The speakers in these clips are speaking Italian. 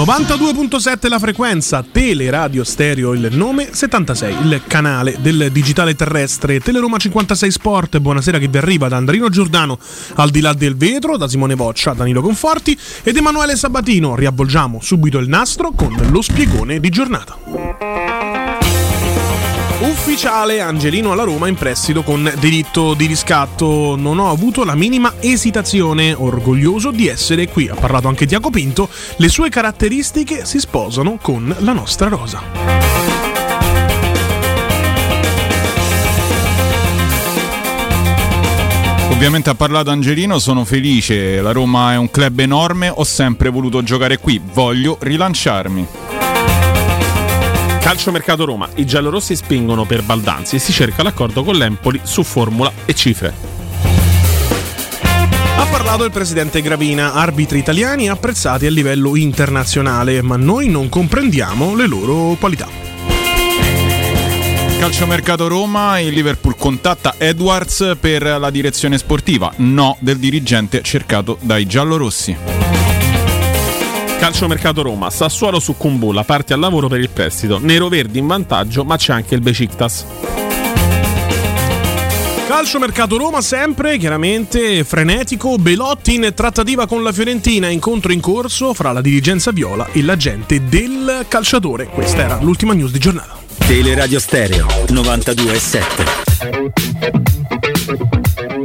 92.7 la frequenza, Teleradio Stereo il nome, 76 il canale del digitale terrestre, Teleroma 56 Sport, buonasera che vi arriva da Andrino Giordano al di là del vetro, da Simone Boccia, Danilo Conforti ed Emanuele Sabatino. Riavvolgiamo subito il nastro con lo spiegone di giornata. Ufficiale Angelino alla Roma in prestito con diritto di riscatto. Non ho avuto la minima esitazione, orgoglioso di essere qui. Ha parlato anche Tiago Pinto. Le sue caratteristiche si sposano con la nostra rosa. Ovviamente ha parlato Angelino, sono felice, la Roma è un club enorme, ho sempre voluto giocare qui, voglio rilanciarmi. Calcio Mercato Roma, i giallorossi spingono per Baldanzi e si cerca l'accordo con l'Empoli su formula e cifre. Ha parlato il presidente Gravina, arbitri italiani apprezzati a livello internazionale, ma noi non comprendiamo le loro qualità. Calciomercato Roma, il Liverpool contatta Edwards per la direzione sportiva, no del dirigente cercato dai giallorossi. Calcio Mercato Roma, Sassuolo su Kumbulla, parte al lavoro per il prestito. Nero-verdi in vantaggio, ma c'è anche il Besiktas. Calcio Mercato Roma sempre chiaramente frenetico, Belotti in trattativa con la Fiorentina, incontro in corso fra la dirigenza viola e l'agente del calciatore. Questa era l'ultima news di giornata. Teleradio Stereo 92.7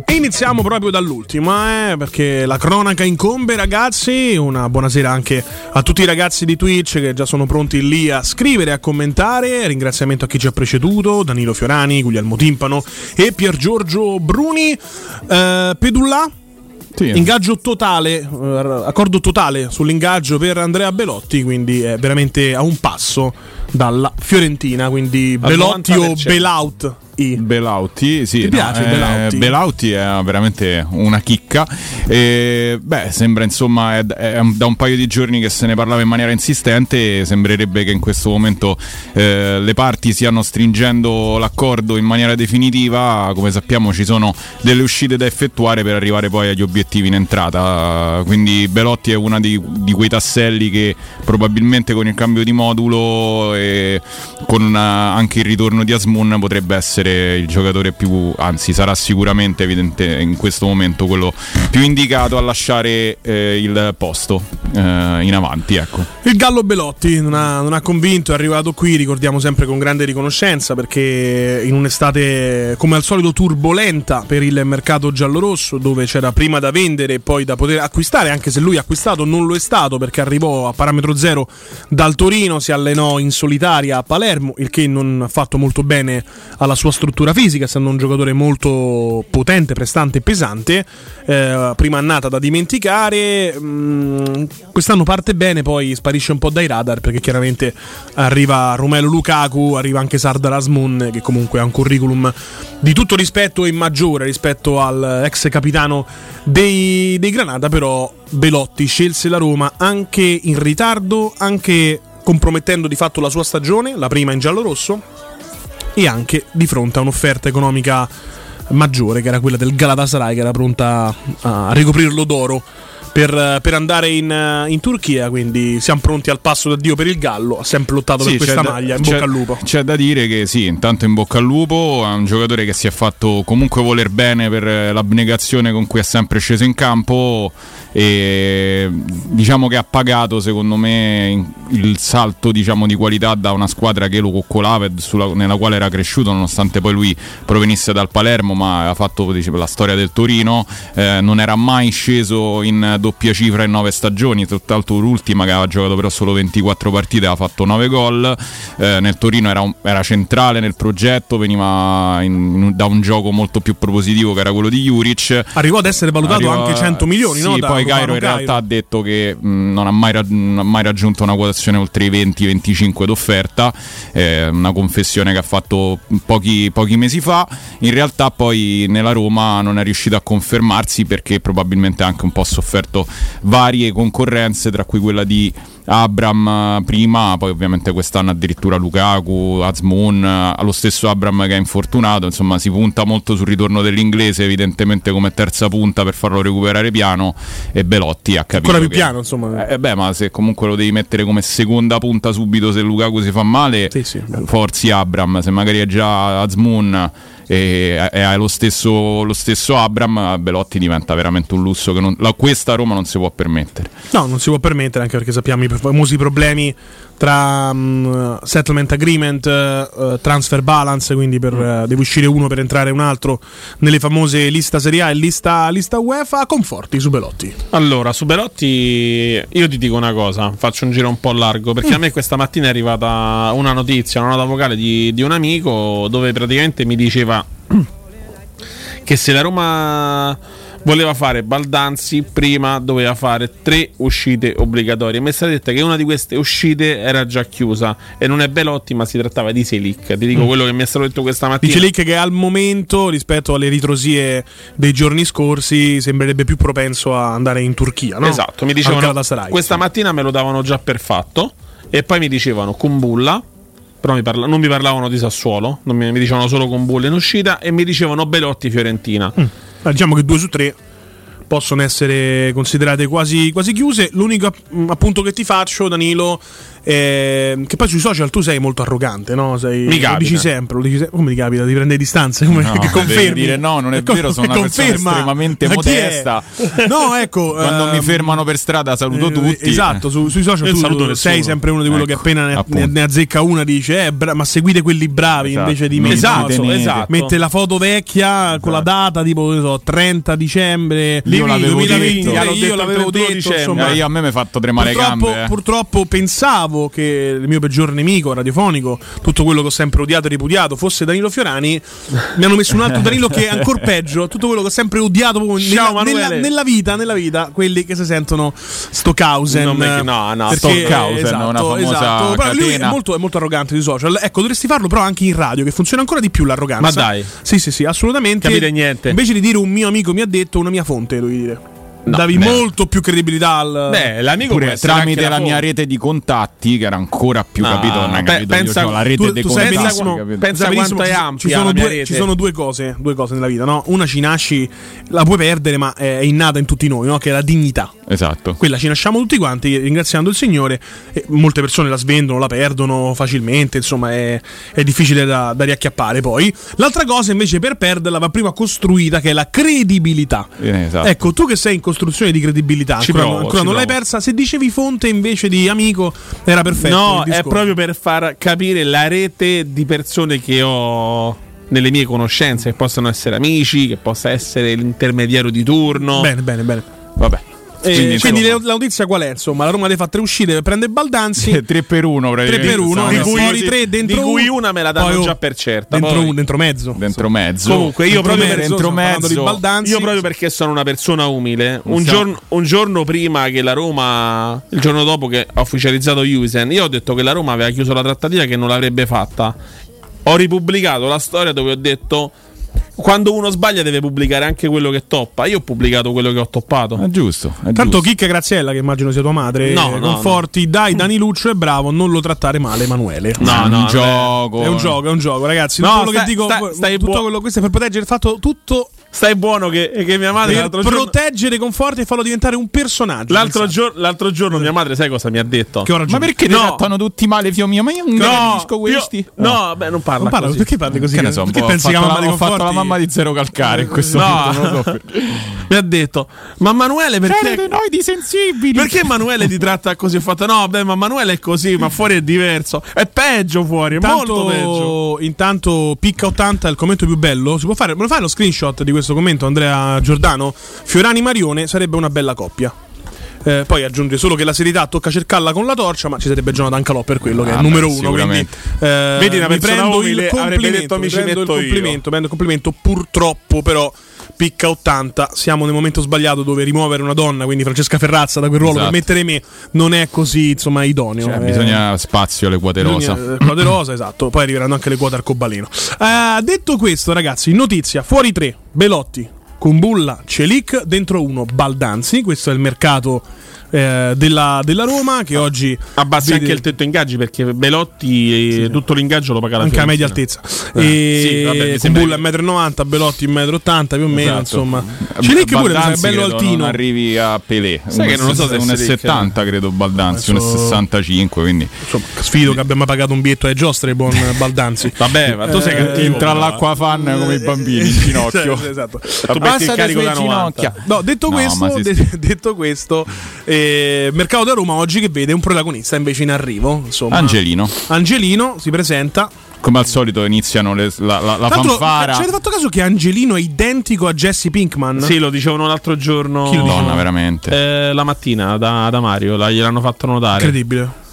E iniziamo proprio dall'ultima, eh, perché la cronaca incombe, ragazzi. Una buonasera anche a tutti i ragazzi di Twitch che già sono pronti lì a scrivere e a commentare. Ringraziamento a chi ci ha preceduto: Danilo Fiorani, Guglielmo Timpano e Pier Giorgio Bruni. Eh, Pedulla. Sì. Ingaggio totale, eh, accordo totale sull'ingaggio per Andrea Belotti, quindi è veramente a un passo dalla Fiorentina, quindi Belotti o 90%. Bailout. I. Belauti, sì, Ti piace eh, Belauti? Belauti è veramente una chicca. E, beh, sembra insomma, è, è da un paio di giorni che se ne parlava in maniera insistente. Sembrerebbe che in questo momento eh, le parti stiano stringendo l'accordo in maniera definitiva. Come sappiamo, ci sono delle uscite da effettuare per arrivare poi agli obiettivi in entrata. Quindi Belotti è uno di, di quei tasselli che probabilmente con il cambio di modulo e con eh, anche il ritorno di Asmun potrebbe essere il giocatore più, anzi sarà sicuramente evidente in questo momento quello più indicato a lasciare eh, il posto eh, in avanti. Ecco. Il Gallo Belotti non ha, non ha convinto, è arrivato qui, ricordiamo sempre con grande riconoscenza perché in un'estate come al solito turbolenta per il mercato giallorosso dove c'era prima da vendere e poi da poter acquistare, anche se lui acquistato non lo è stato perché arrivò a parametro zero dal Torino, si allenò in solitaria a Palermo, il che non ha fatto molto bene alla sua struttura fisica, essendo un giocatore molto potente, prestante e pesante, eh, prima annata da dimenticare, mm, quest'anno parte bene, poi sparisce un po' dai radar perché chiaramente arriva Romelo Lukaku, arriva anche Sardar Asmun che comunque ha un curriculum di tutto rispetto e maggiore rispetto al ex capitano dei, dei Granada, però Belotti scelse la Roma anche in ritardo, anche compromettendo di fatto la sua stagione, la prima in giallo-rosso e anche di fronte a un'offerta economica maggiore che era quella del Galatasaray che era pronta a ricoprirlo d'oro per, per andare in, in Turchia, quindi siamo pronti al passo da Dio per il Gallo, ha sempre lottato Sì, per questa da- maglia, in bocca al lupo. C'è da dire che sì, intanto in bocca al lupo, è un giocatore che si è fatto comunque voler bene per l'abnegazione con cui è sempre sceso in campo e diciamo che ha pagato secondo me il salto diciamo, di qualità da una squadra che lo coccolava e sulla- nella quale era cresciuto nonostante poi lui provenisse dal Palermo ma aveva fatto dice, la storia del Torino, eh, non era mai sceso in doppia cifra in nove stagioni, tutt'altro l'ultima che aveva giocato però solo 24 partite aveva fatto 9 gol, eh, nel Torino era, un- era centrale nel progetto, veniva in- da un gioco molto più propositivo che era quello di Juric. Arrivò ad essere valutato Arriva- anche 100 milioni, sì, no? Da poi Cairo in Cairo. realtà ha detto che mh, non, ha mai non ha mai raggiunto una quotazione oltre i 20-25 d'offerta, eh, una confessione che ha fatto pochi, pochi mesi fa. In realtà poi nella Roma non è riuscito a confermarsi perché probabilmente ha anche un po' sofferto varie concorrenze, tra cui quella di Abram eh, prima, poi ovviamente quest'anno addirittura Lukaku, Azmoun, eh, lo stesso Abram che è infortunato, insomma si punta molto sul ritorno dell'inglese evidentemente come terza punta per farlo recuperare piano e Belotti ha capito Ancora più che- piano, insomma. eh, beh, ma se comunque lo devi mettere come seconda punta subito se Lukaku si fa male, Sì, sì. forzi Abram, se magari è già Azmoun e e hai lo stesso, lo stesso Abram, Belotti diventa veramente un lusso che non- la- questa Roma non si può permettere. No, non si può permettere anche perché sappiamo i famosi problemi tra mm, settlement agreement, eh, transfer balance, quindi per, eh, deve uscire uno per entrare un altro nelle famose lista Serie A e lista, lista UEFA, conforti su Belotti. Allora, su Belotti io ti dico una cosa, faccio un giro un po' largo, perché a me questa mattina è arrivata una notizia, una nota vocale di, di un amico dove praticamente mi diceva che se la Roma voleva fare Baldanzi prima doveva fare tre uscite obbligatorie. Mi è stata detta che una di queste uscite era già chiusa e non è Belotti, ma si trattava di Selic. Ti dico quello che mi è stato detto questa mattina. Dice Lick che al momento, rispetto alle ritrosie dei giorni scorsi, sembrerebbe più propenso a andare in Turchia. No? Esatto, mi dicevano questa mattina me lo davano già per fatto e poi mi dicevano Kumbulla, però mi parla- non mi parlavano di Sassuolo, mi, mi dicevano solo Kumbulla in uscita e mi dicevano Belotti Fiorentina. Ma Diciamo che due su tre possono essere considerate quasi, quasi chiuse. L'unico mm, appunto che ti faccio, Danilo, è che poi sui social tu sei molto arrogante, no? Sei, Mi lo capita. dici sempre, lo dici sempre. Come ti capita di prendere distanze? Come No, che confermi? dire no, non è Co- vero, sono una persona conferma. estremamente Ma chi è? modesta. No, ecco. Quando mi ehm, fermano per strada saluto eh, tutti. Esatto, su- sui social Io tu saluto sei sempre uno di quello che Ecco, appena ne, ne azzecca una dice eh, bra- ma seguite quelli bravi Esatto. invece di me. tenete. esatto. Mette la foto vecchia con la data tipo che so, 30 dicembre Io l'avevo 2020, detto. io l'avevo 31 detto dicembre. insomma, Eh, io a me mi ha fatto tremare le gambe. eh. purtroppo pensavo che il mio peggior nemico radiofonico, tutto quello che ho sempre odiato e ripudiato, fosse Danilo Fiorani. Mi hanno messo un altro Danilo che è ancora peggio. Tutto quello che ho sempre odiato nella, nella, nella vita, nella vita, quelli che si sentono Stockhausen. Non me- no, no, perché- Stockhausen, esatto, una famosa esatto. Però lui è molto, è molto arrogante sui social. Ecco, dovresti farlo però anche in radio, che funziona ancora di più l'arroganza. Ma dai. Sì, sì, sì, assolutamente. Capite niente. Invece di dire un mio amico mi ha detto, una mia fonte, devi dire. No, Davi beh. molto più credibilità al. Beh, l'amico Pure tramite anche la mia rete di contatti, che era ancora più Ah, capito, pe- capito, pensa- io c'ho la rete tu- dei tu contatti. benissimo- capito? pensa quanto è ci- ampia ci sono, la mia due, rete. ci sono due cose, due cose nella vita, no? Una ci nasci, la puoi perdere, ma è innata in tutti noi, no? Che è la dignità. Esatto. Quella ci nasciamo tutti quanti, ringraziando il Signore. E molte persone la svendono, la perdono facilmente, insomma, è, è difficile da, da riacchiappare poi. L'altra cosa, invece, per perderla va prima costruita, che è la credibilità. Eh, esatto. Ecco, tu che sei in costruzione di credibilità, Ci ancora, provo, ancora ci non l'hai persa. Se dicevi fonte invece di amico, era perfetto. No, è proprio per far capire la rete di persone che ho nelle mie conoscenze, che possono essere amici, che possa essere l'intermediario di turno. Bene, bene, bene. Vabbè. Eh, Quindi, quindi le- la notizia qual è? Insomma, la Roma deve fare tre uscite, prende Baldanzi. 3 per 1 3 per 1 Di cui- fuori 3 dentro di cui una me la danno già per certa, dentro, poi- un- dentro mezzo dentro mezzo. Comunque, io proprio mezzo, dentro mezzo. Baldanzi Io proprio perché sono una persona umile, un, giorno, un giorno prima che la Roma, il giorno dopo che ha ufficializzato Jusen, io ho detto che la Roma aveva chiuso la trattativa che non l'avrebbe fatta. Ho ripubblicato la storia dove ho detto quando uno sbaglia deve pubblicare anche quello che toppa. Io ho pubblicato quello che ho toppato. È giusto. È Tanto. Chicca Graziella, che immagino sia tua madre, No, no, conforti, dai Dani Luccio è bravo, non lo trattare male Emanuele. No, È un no, gioco. È un gioco, è un gioco, ragazzi. No, tutto quello stai- che dico, stai- stai tutto buo- quello questo è per proteggere il fatto tutto Stai buono che, che mia madre Per l'altro giorno, proteggere Conforti e farlo diventare un personaggio. l'altro, gior- l'altro giorno mia madre sai cosa mi ha detto? Che Ma perché ti No. trattano tutti male, fio mio? Ma io non no, capisco questi. io- no, beh, non parla. Non parla, così. perché parli così? Che ne so, perché po', pensi che mamma la, di ho fatto la mamma di Zero Calcare in questo No. momento, non lo so. Mi ha detto, ma Manuele perché... Siete noi di sensibili. Perché Emanuele ti tratta così? Ho fatto no, beh, ma Emanuele è così, ma fuori è diverso. È peggio fuori, è molto peggio. Intanto, intanto Picca 80 è il commento più bello. Si può fare, me lo fai lo screenshot di questo commento, Andrea Giordano? Fiorani Marione sarebbe una bella coppia. Eh, poi aggiunge solo che la serietà tocca cercarla con la torcia, ma ci sarebbe Jonathan Calò per quello che è Ah, il numero beh, uno. Quindi, eh, Vedi una mi persona prendo umile, il complimento, detto, mi ci prendo il complimento, prendo il complimento. Purtroppo, però, Picca 80, siamo nel momento sbagliato dove rimuovere una donna, quindi Francesca Ferrazza da quel ruolo Esatto. per mettere me non è così insomma idoneo. Cioè, Eh, bisogna spazio alle quote rosa. Bisogna- eh, quote rosa, esatto. Poi arriveranno anche le quote arcobaleno. Eh, detto questo, ragazzi, notizia: fuori tre, Belotti, Kumbulla, Celic, dentro uno, Baldanzi. Questo è il mercato eh, della, della Roma che oggi Abbassi vede anche il tetto ingaggi perché Belotti eh, tutto l'ingaggio lo paga la anche a media altezza. Eh, sì, vabbè, e Kumbulla che- 1,90 m, Belotti 1,80 m più o meno. Esatto. Insomma, Celic pure mi sa, è bello altino. Non arrivi a Pelé. Sai che non lo so se un è Selic, 70 credo Baldanzi, un Adesso- 65, quindi Insomma, sfido che abbia mai pagato un biglietto ai giostre, buon Baldanzi. Vabbè, ma tu sei Eh, cattivo. entra però. all'acqua fan come i bambini in ginocchio. Sì, esatto. Tu metti il carico da 90. No, detto questo, detto questo eh, mercato da Roma oggi che vede un protagonista invece in arrivo. Insomma. Angelino. Angelino si presenta. Come al solito iniziano le- la, la, la l'altro, fanfara. Ci avete fatto caso che Angelino è identico a Jesse Pinkman? Sì, lo dicevano l'altro giorno. Chi diceva? veramente. Eh, la mattina da, da Mario, la- gliel'hanno fatto notare. Incredibile.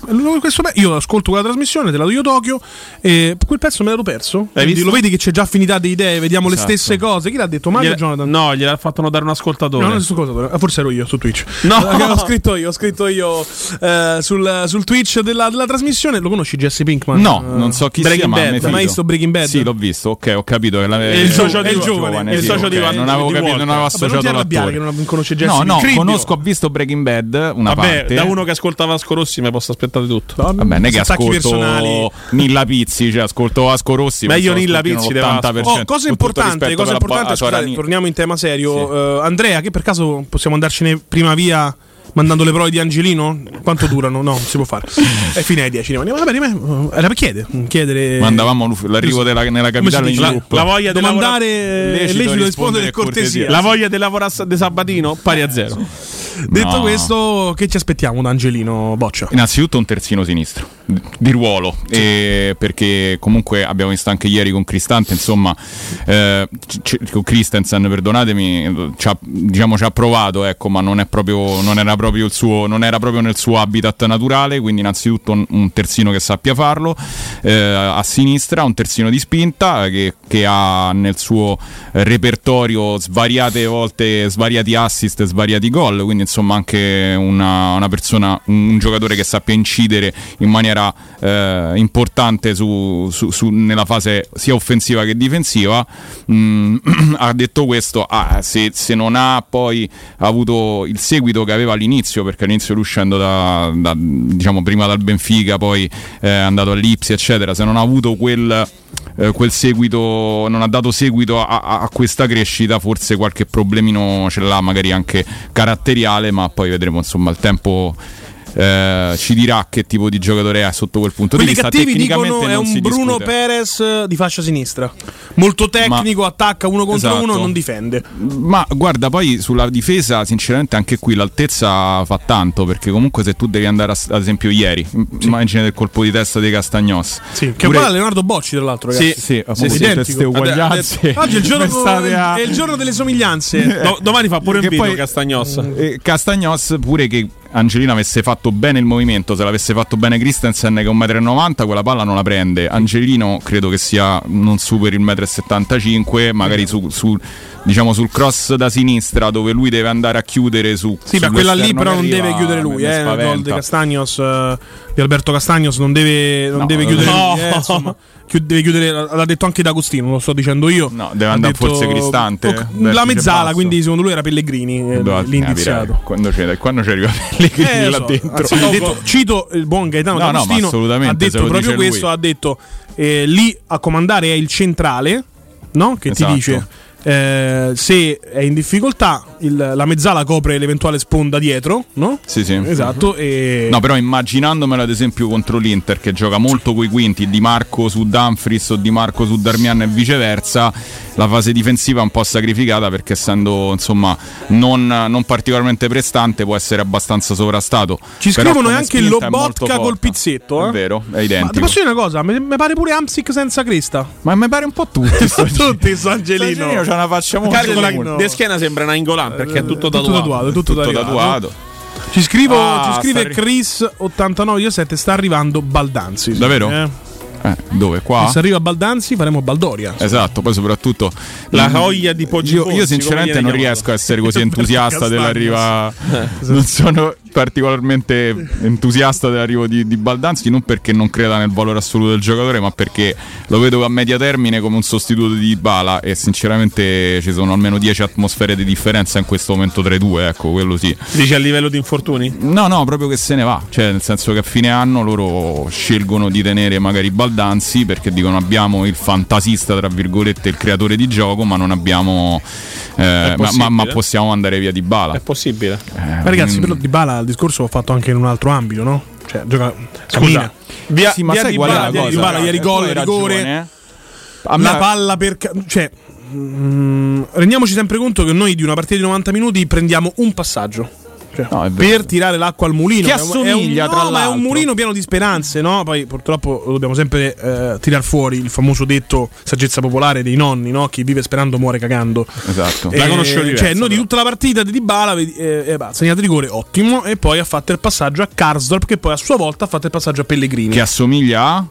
Io ascolto quella trasmissione, te la do io Tokyo. E quel pezzo me l'ero perso. Quindi? Lo vedi che c'è già affinità di idee, vediamo Esatto. le stesse cose. Chi l'ha detto? Mario Gliela- Jonathan? no, gliel'ha fatto notare un ascoltatore. No, cosa, ah, forse ero io su Twitch. No. Eh, ho scritto io, ho scritto io eh, sul, sul Twitch della, della trasmissione. Lo conosci Jesse Pinkman? No, Eh, non so chi Breaking sia, ma Bad. Hai mai visto Breaking Bad? Sì, l'ho visto, ok, ho capito che la- È il socio è il giovane, è il socio ok, di Van- non avevo capito, non avevo Vabbè, non ti associato che non conosce Jesse No, no, conosco, ho visto Breaking Bad, una Vabbè, parte. da uno che ascolta Vasco Rossi mi posso aspettare tutto. Vabbè, non è che Attacchi personali. ascolto Nilla Pizzi, cioè ascolto Vasco Rossi. Meglio Nilla Pizzi di l'80%. Oh, cosa importante, cosa importante scusate, Sorani. torniamo in tema serio. Eh, Andrea, che per caso possiamo andarcene prima via mandando le prove di Angelino? Quanto durano? No, non si può fare. È fine ai 10. Vabbè, rimane- era per chiedere. Chiedere. Mandavamo l'arrivo della- nella capitale in gruppo. La voglia di è Lecito lecito rispondere per cortesia. La voglia di lavorare di Sabatino pari a zero. Detto questo, che ci aspettiamo da Angelino Boccia? Innanzitutto un terzino sinistro di ruolo, eh, perché comunque abbiamo visto anche ieri con Cristante, insomma, eh, c- c- Christensen, perdonatemi, ci ha, diciamo ci ha provato, ecco, ma non, è proprio, non, era proprio il suo, non era proprio nel suo habitat naturale, quindi innanzitutto un, un terzino che sappia farlo, eh, a sinistra un terzino di spinta che, che ha nel suo eh, repertorio svariate volte, svariati assist, svariati gol, quindi insomma anche una, una persona, un, un giocatore che sappia incidere in maniera eh, importante su, su- su- nella fase sia offensiva che difensiva. Mm, ha detto questo, ah, se, se non ha poi avuto il seguito che aveva all'inizio, perché all'inizio lui uscendo da, da- diciamo prima dal Benfica, poi è andato all'Ipsi, eccetera, se non ha avuto quel eh, quel seguito non ha dato seguito a, a- a questa crescita forse qualche problemino ce l'ha magari anche caratteriale ma poi vedremo insomma il tempo eh, ci dirà che tipo di giocatore è sotto quel punto Quelli di vista cattivi tecnicamente dicono è un Bruno discute. Perez eh, di fascia sinistra. Molto tecnico, attacca uno contro Esatto. uno, non difende. Ma guarda, poi sulla difesa, sinceramente, anche qui l'altezza fa tanto. Perché comunque, se tu devi andare, a, ad esempio, ieri, immagine del colpo di testa di Castagnos. Sì, che è Pure- a Leonardo Bocci, tra l'altro, ragazzi. Sì, Sì, appunto, sì, tutte identico. queste uguaglianze. Oggi è il giorno, a- è il giorno delle somiglianze. Do- domani fa pure un Che video poi- Castagnos. Eh, Castagnos pure che Angelino avesse fatto bene il movimento, se l'avesse fatto bene Christensen che è 1,90 m, quella palla non la prende. Angelino credo che sia non superi il 1,75 m, magari su, su- diciamo sul cross da sinistra dove lui deve andare a chiudere su Sì, ma quella lì però non arriva, deve chiudere lui, eh, il gol di. Castagnos, eh, di Alberto Castagnos non deve, non No, deve chiudere no. lui, eh, insomma. Deve chiudere, l'ha detto anche D'Agostino, lo sto dicendo io. No, deve andare detto- forse Cristante, la mezzala, basso. quindi secondo lui era Pellegrini eh, l'indiziato. Quando c'è, quando c'è arriva Pellegrini Eh, là so, dentro. anzi, detto- cito il buon Gaetano No, no, D'Agostino, assolutamente, ha detto proprio dice lui. questo, ha detto eh, lì a comandare è il centrale, no? che Esatto. ti dice eh, se è in difficoltà, il- la mezzala copre l'eventuale sponda dietro, no? Sì, sì. Esatto. E... No, però immaginandomela ad esempio contro l'Inter che gioca molto coi quinti di Marco su Dumfries o di Marco su Darmian e viceversa, la fase difensiva è un po' sacrificata perché essendo insomma non, non particolarmente prestante può essere abbastanza sovrastato. Ci Però scrivono anche molto Lobotka col pizzetto, eh? È vero, è Ma ti identico. posso dire una cosa? Mi, mi pare pure Amsic senza cresta. Ma mi pare un po' tutti. Tutti, sto Angelino. Angelino c'ha una faccia molto Calcola, de schiena sembra una Ingolan perché è tutto tutto tatuato. è tutto, tutto tatuato. tatuato. Ci, scrivo, Ah, ci scrive sta arri- Chris 8917 sta arrivando Baldanzi. Davvero? Eh. Eh, dove? Qua? Se arriva Baldanzi faremo Baldoria. Esatto, poi soprattutto La Mm, voglia di Poggi Io, io sinceramente non riesco a essere così entusiasta dell'arriva. Non sono particolarmente entusiasta dell'arrivo di, di Baldanzi, non perché non creda nel valore assoluto del giocatore, ma perché lo vedo a media termine come un sostituto di Bala e sinceramente ci sono almeno 10 atmosfere di differenza in questo momento tra i due, ecco, quello sì. Dici a livello di infortuni? No, no, proprio che se ne va, cioè nel senso che a fine anno loro scelgono di tenere magari Baldanzi perché dicono abbiamo il fantasista, tra virgolette, il creatore di gioco, ma non abbiamo... eh, ma, ma- possiamo andare via di Bala. È possibile. Ma ragazzi, però Di Bala il discorso l'ho fatto anche in un altro ambito, no? Cioè, gioca. cammina. Via, Sì, ma via sai qual è Bala, la cosa? Dybala, ieri gol, rigore. ragione, eh. La palla per. ca- Cioè. mm, rendiamoci sempre conto che noi di una partita di 90 minuti prendiamo un passaggio. Cioè, No, per tirare l'acqua al mulino Che assomiglia, è un, tra no, ma è un l'altro. mulino pieno di speranze, no? Poi purtroppo lo dobbiamo sempre eh, tirar fuori il famoso detto saggezza popolare dei nonni, no? Chi vive sperando muore cagando. Esatto. La conoscevo Eh, diversa, Cioè, noi di tutta la partita di Dybala eh, eh, bah, segnato rigore, ottimo. E poi ha fatto il passaggio a Karsdorp, che poi a sua volta ha fatto il passaggio a Pellegrini. Che assomiglia a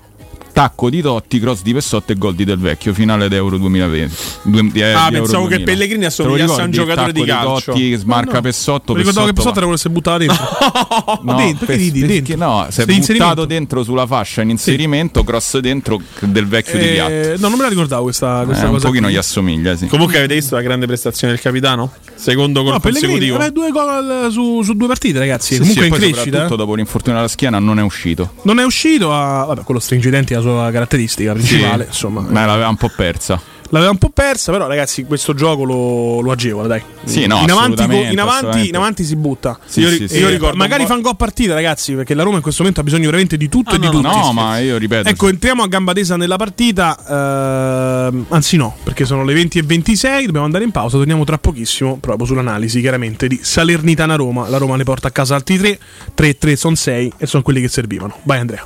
tacco di Totti, cross di Pessotti e gol di Del Vecchio, finale d'Euro 2020. Due- di- eh, Ah, di Euro pensavo che 2000. Pellegrini lo assomigliasse a un giocatore di tacco calcio. Totti che smarca Pessotto. Mi ricordavo che Pessotto Pessotta era quello che si è buttato dentro. No, dentro, che per- ridi? Dentro. no, si è buttato inserimento. dentro sulla fascia in inserimento, cross dentro del vecchio di Piatti. Eh, no, non me la ricordavo questa, questa Eh, un cosa. pochino qui. gli assomiglia, sì. Comunque avete visto la grande prestazione del capitano? Secondo gol No, Pellegrini, consecutivo. vabbè, due gol su, su due partite, ragazzi. Sì, Comunque sì, in crescita. soprattutto dopo l'infortunio alla schiena non è uscito. Non è uscito a. Vabbè, quello stringidente è la sua caratteristica principale. Insomma, Ma l'aveva un po' persa. l'aveva un po' persa, però, ragazzi, questo gioco lo, lo agevola, dai. Sì, no, in, avanti, in, avanti, in avanti si butta. Sì, io, sì, sì. io ricordo. Magari un po'- fa un gol a partita, ragazzi, perché la Roma in questo momento ha bisogno veramente di tutto Ah, e di no, tutti. No, ma io ripeto. Ecco, entriamo a gamba tesa nella partita. ehm, anzi, no, perché sono le 20 e 26. Dobbiamo andare in pausa. Torniamo tra pochissimo. Proprio sull'analisi, chiaramente, di Salernitana Roma. La Roma ne porta a casa altri 3. 3-3 sono 6 e sono quelli che servivano. Vai, Andrea.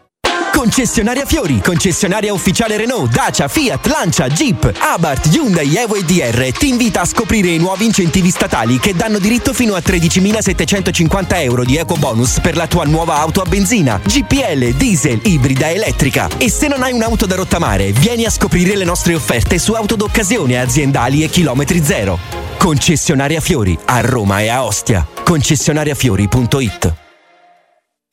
Concessionaria Fiori, concessionaria ufficiale Renault, Dacia, Fiat, Lancia, Jeep, Abarth, Hyundai, Evo e DR ti invita a scoprire i nuovi incentivi statali che danno diritto fino a 13.750 euro di eco bonus per la tua nuova auto a benzina, GPL, diesel, ibrida elettrica. E se non hai un'auto da rottamare, vieni a scoprire le nostre offerte su auto d'occasione aziendali e chilometri zero. Concessionaria Fiori a Roma e a Ostia. Concessionariafiori.it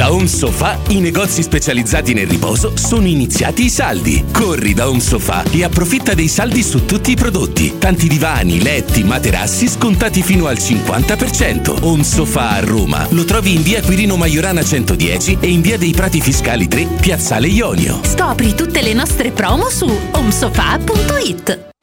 Da Home Sofa i negozi specializzati nel riposo sono iniziati i saldi. Corri da Home Sofa e approfitta dei saldi su tutti i prodotti. Tanti divani, letti, materassi scontati fino al 50%. Home Sofa a Roma lo trovi in via Quirino Maiorana 110 e in via dei Prati Fiscali 3, Piazzale Ionio. Scopri tutte le nostre promo su omsofa.it.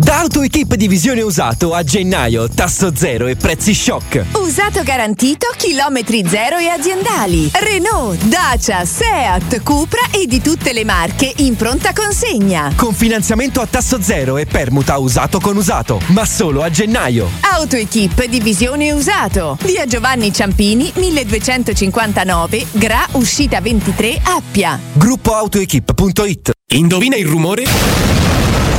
Da AutoEquip Divisione Usato a gennaio, tasso zero e prezzi shock. Usato garantito, chilometri zero e aziendali. Renault, Dacia, Seat, Cupra e di tutte le marche in pronta consegna. Con finanziamento a tasso zero e permuta usato con usato, ma solo a gennaio. AutoEquip Divisione Usato. Via Giovanni Ciampini, 1259, Gra, uscita 23, Appia. Gruppo AutoEquip.it Indovina il rumore?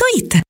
paolettimobili.it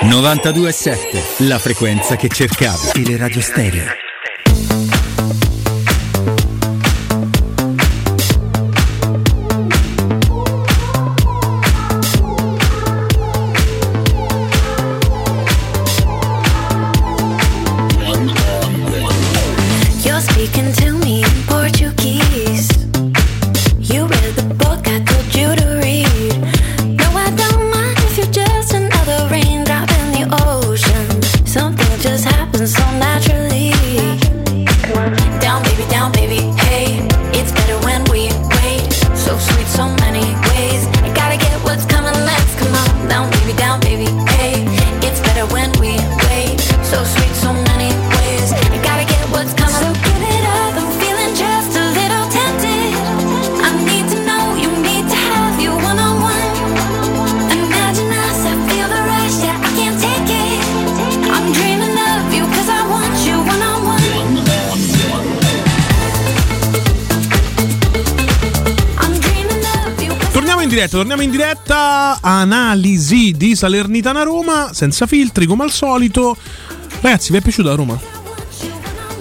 92.7, la frequenza che cercavi. Teleradio Stereo. Torniamo in diretta. Analisi di Salernitana Roma, senza filtri come al solito. Ragazzi, vi è piaciuta Roma?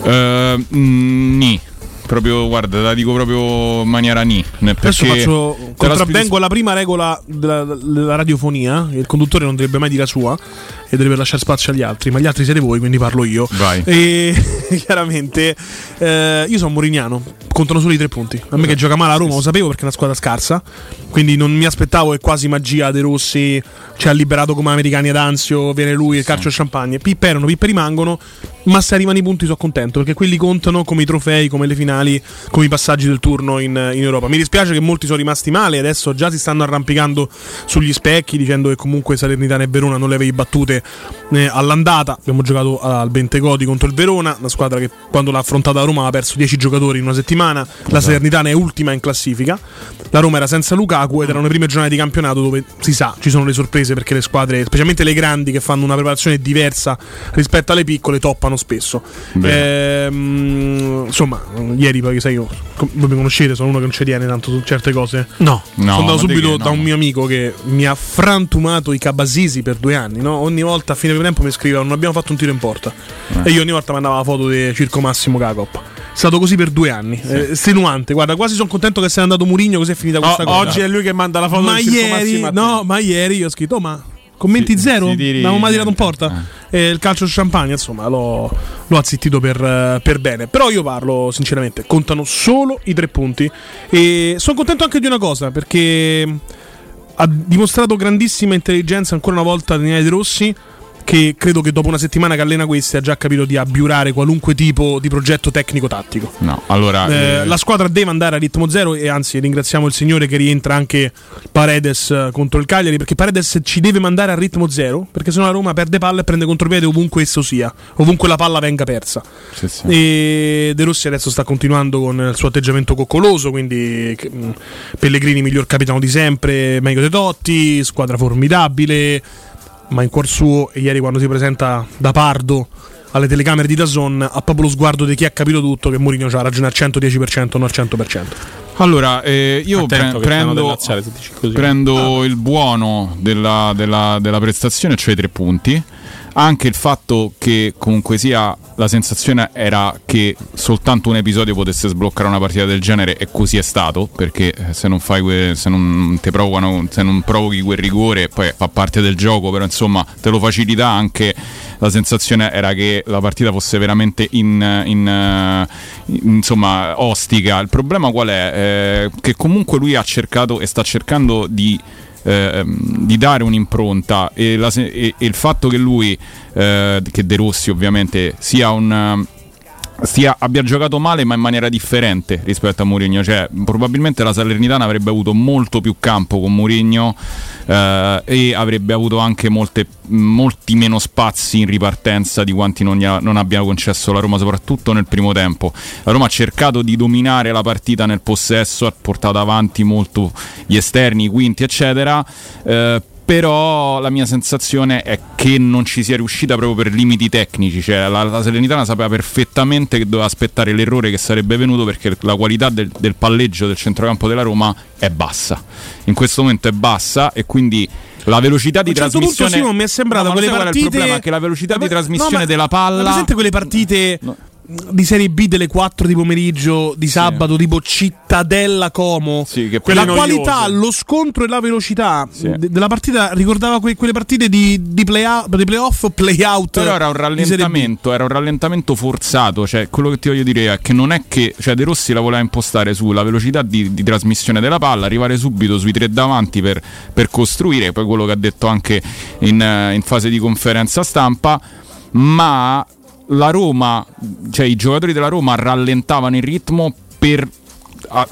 Mm, ni. Proprio, guarda, la dico proprio in maniera ni. Adesso faccio, contravvengo la prima regola della, della radiofonia. Il conduttore non dovrebbe mai dire la sua e dovrebbe lasciare spazio agli altri. Ma gli altri siete voi, quindi parlo io. Vai. E chiaramente eh, io sono Morignano. Contano solo i tre punti. A me che gioca male a Roma lo sapevo perché è una squadra scarsa. Quindi non mi aspettavo che quasi magia De Rossi ci ha liberato come americani ad Anzio. Viene lui e calcio e champagne. Pippe erano, pippe rimangono. Ma se arrivano i punti sono contento perché quelli contano come i trofei, come le finali, come i passaggi del turno in, in Europa. Mi dispiace che molti sono rimasti male, adesso già si stanno arrampicando sugli specchi dicendo che comunque Salernitana e Verona non le avevi battute eh, all'andata. Abbiamo giocato al Bentegodi contro il Verona, una squadra che quando l'ha affrontata a Roma ha perso 10 giocatori in una settimana. La Salernitana è ultima in classifica. La Roma era senza Lukaku ed erano le prime giornate di campionato dove si sa ci sono le sorprese perché le squadre, specialmente le grandi che fanno una preparazione diversa rispetto alle piccole, toppano spesso. Ehm, insomma, ieri poi sai io, voi mi conoscete, sono uno che non ci tiene tanto su certe cose. No, No, sono andato subito che da no. un mio amico che mi ha frantumato i cabasisi per due anni. no? Ogni volta a fine primo tempo mi scriveva: Non abbiamo fatto un tiro in porta. Eh. E io ogni volta mandavo la foto di Circo Massimo Cacop. stato così per due anni. Eh, estenuante. Guarda, quasi sono contento che sia andato Murigno così è finita questa cosa. oggi è lui che manda la foto ma Circo ieri, no, ma ieri io ho scritto, "Oh, ma commenti zero? si tiri- Abbiamo mai tirato un porta? E il calcio champagne, insomma, l'ho, l'ho azzittito per, eh, per bene. Però io parlo sinceramente, contano solo i tre punti. E sono contento anche di una cosa, perché ha dimostrato grandissima intelligenza ancora una volta Daniele De Rossi che credo che dopo una settimana che allena questi ha già capito di abbiurare qualunque tipo di progetto tecnico-tattico. No, allora. Eh, eh, la squadra deve andare a ritmo zero e anzi ringraziamo il signore che rientra anche Paredes eh, contro il Cagliari perché Paredes ci deve mandare a ritmo zero perché sennò la Roma perde palla e prende contropiede ovunque esso sia, ovunque la palla venga persa. sì, sì. E De Rossi adesso sta continuando con il suo atteggiamento coccoloso, quindi mh, Pellegrini miglior capitano di sempre, meglio De Totti, squadra formidabile, ma in cuor suo e ieri quando si presenta da Pardo alle telecamere di Dazon ha proprio lo sguardo di chi ha capito tutto che Mourinho ha ragione al 110% non al 100%. Allora, eh, io pre- prendo, prendo il buono della, della- della prestazione, cioè i tre punti. Anche il fatto che comunque sia la sensazione era che soltanto un episodio potesse sbloccare una partita del genere e così è stato, perché eh, se non que- se non ti provocano, se non provochi quel rigore, poi fa parte del gioco, però insomma te lo facilita anche la sensazione era che la partita fosse veramente in, in, eh, in- insomma ostica. Il problema qual è? Eh, che comunque lui ha cercato e sta cercando di ehm, di dare un'impronta e, la e- e il fatto che lui, eh, che De Rossi ovviamente, sia un... Stia, abbia giocato male ma in maniera differente rispetto a Mourinho. Cioè probabilmente la Salernitana avrebbe avuto molto più campo con Mourinho eh, e avrebbe avuto anche molte- molti meno spazi in ripartenza di quanti non, ha- non abbia concesso la Roma soprattutto nel primo tempo. La Roma ha cercato di dominare la partita nel possesso ha portato avanti molto gli esterni, i quinti eccetera eh, però la mia sensazione è che non ci sia riuscita proprio per limiti tecnici, cioè la, la Salernitana sapeva perfettamente che doveva aspettare l'errore che sarebbe venuto perché la qualità del, del palleggio del centrocampo della Roma è bassa, in questo momento è bassa e quindi la velocità di A un certo punto, trasmissione Simon, mi è sembrata No, ma quelle partite il problema? Che la velocità di Ma- trasmissione no, ma- della ma palla presente quelle partite di Serie B delle 4 di pomeriggio di sabato, tipo Cittadella Como. che la qualità, lo scontro e la velocità de- della partita ricordava que- quelle partite di, di, play di playoff o playout. Però era un rallentamento, era un rallentamento forzato, cioè quello che ti voglio dire è che non è che cioè De Rossi la voleva impostare sulla velocità di, di trasmissione della palla, arrivare subito sui tre davanti per, per costruire, poi quello che ha detto anche in, in fase di conferenza stampa, ma la Roma, cioè i giocatori della Roma rallentavano il ritmo per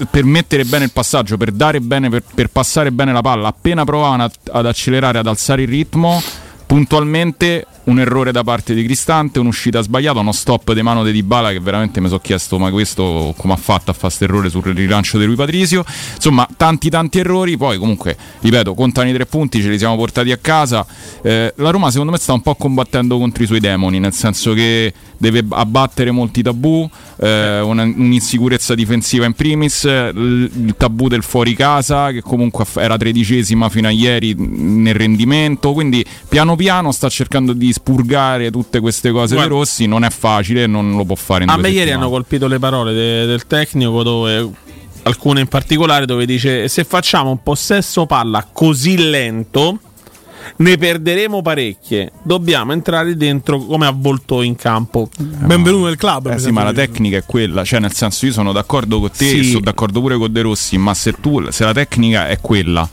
per mettere bene il passaggio, per dare bene, per, per passare bene la palla. Appena provavano ad accelerare, ad alzare il ritmo, puntualmente un errore da parte di Cristante, un'uscita sbagliata, uno stop di mano di Dybala che veramente mi sono chiesto ma questo come ha fatto a fare questo errore sul rilancio di Rui Patrizio. Insomma, tanti tanti errori, poi comunque, ripeto, contano i tre punti, ce li siamo portati a casa. Eh, la Roma secondo me sta un po' combattendo contro i suoi demoni, nel senso che deve abbattere molti tabù, eh, una- un'insicurezza difensiva in primis, il, tabù del fuori casa che comunque era tredicesima fino a ieri nel rendimento, quindi piano piano sta cercando di spurgare tutte queste cose Guarda- dei Rossi, non è facile, non lo può fare in A due me ieri settimane. hanno colpito le parole de- del tecnico dove alcune in particolare dove dice se facciamo un possesso palla così lento ne perderemo parecchie. Dobbiamo entrare dentro come avvolto in campo. Benvenuto nel club. Eh sì, ma la tecnica è quella, cioè nel senso io sono d'accordo con te Sì. e sono d'accordo pure con De Rossi, ma se tu se la tecnica è quella,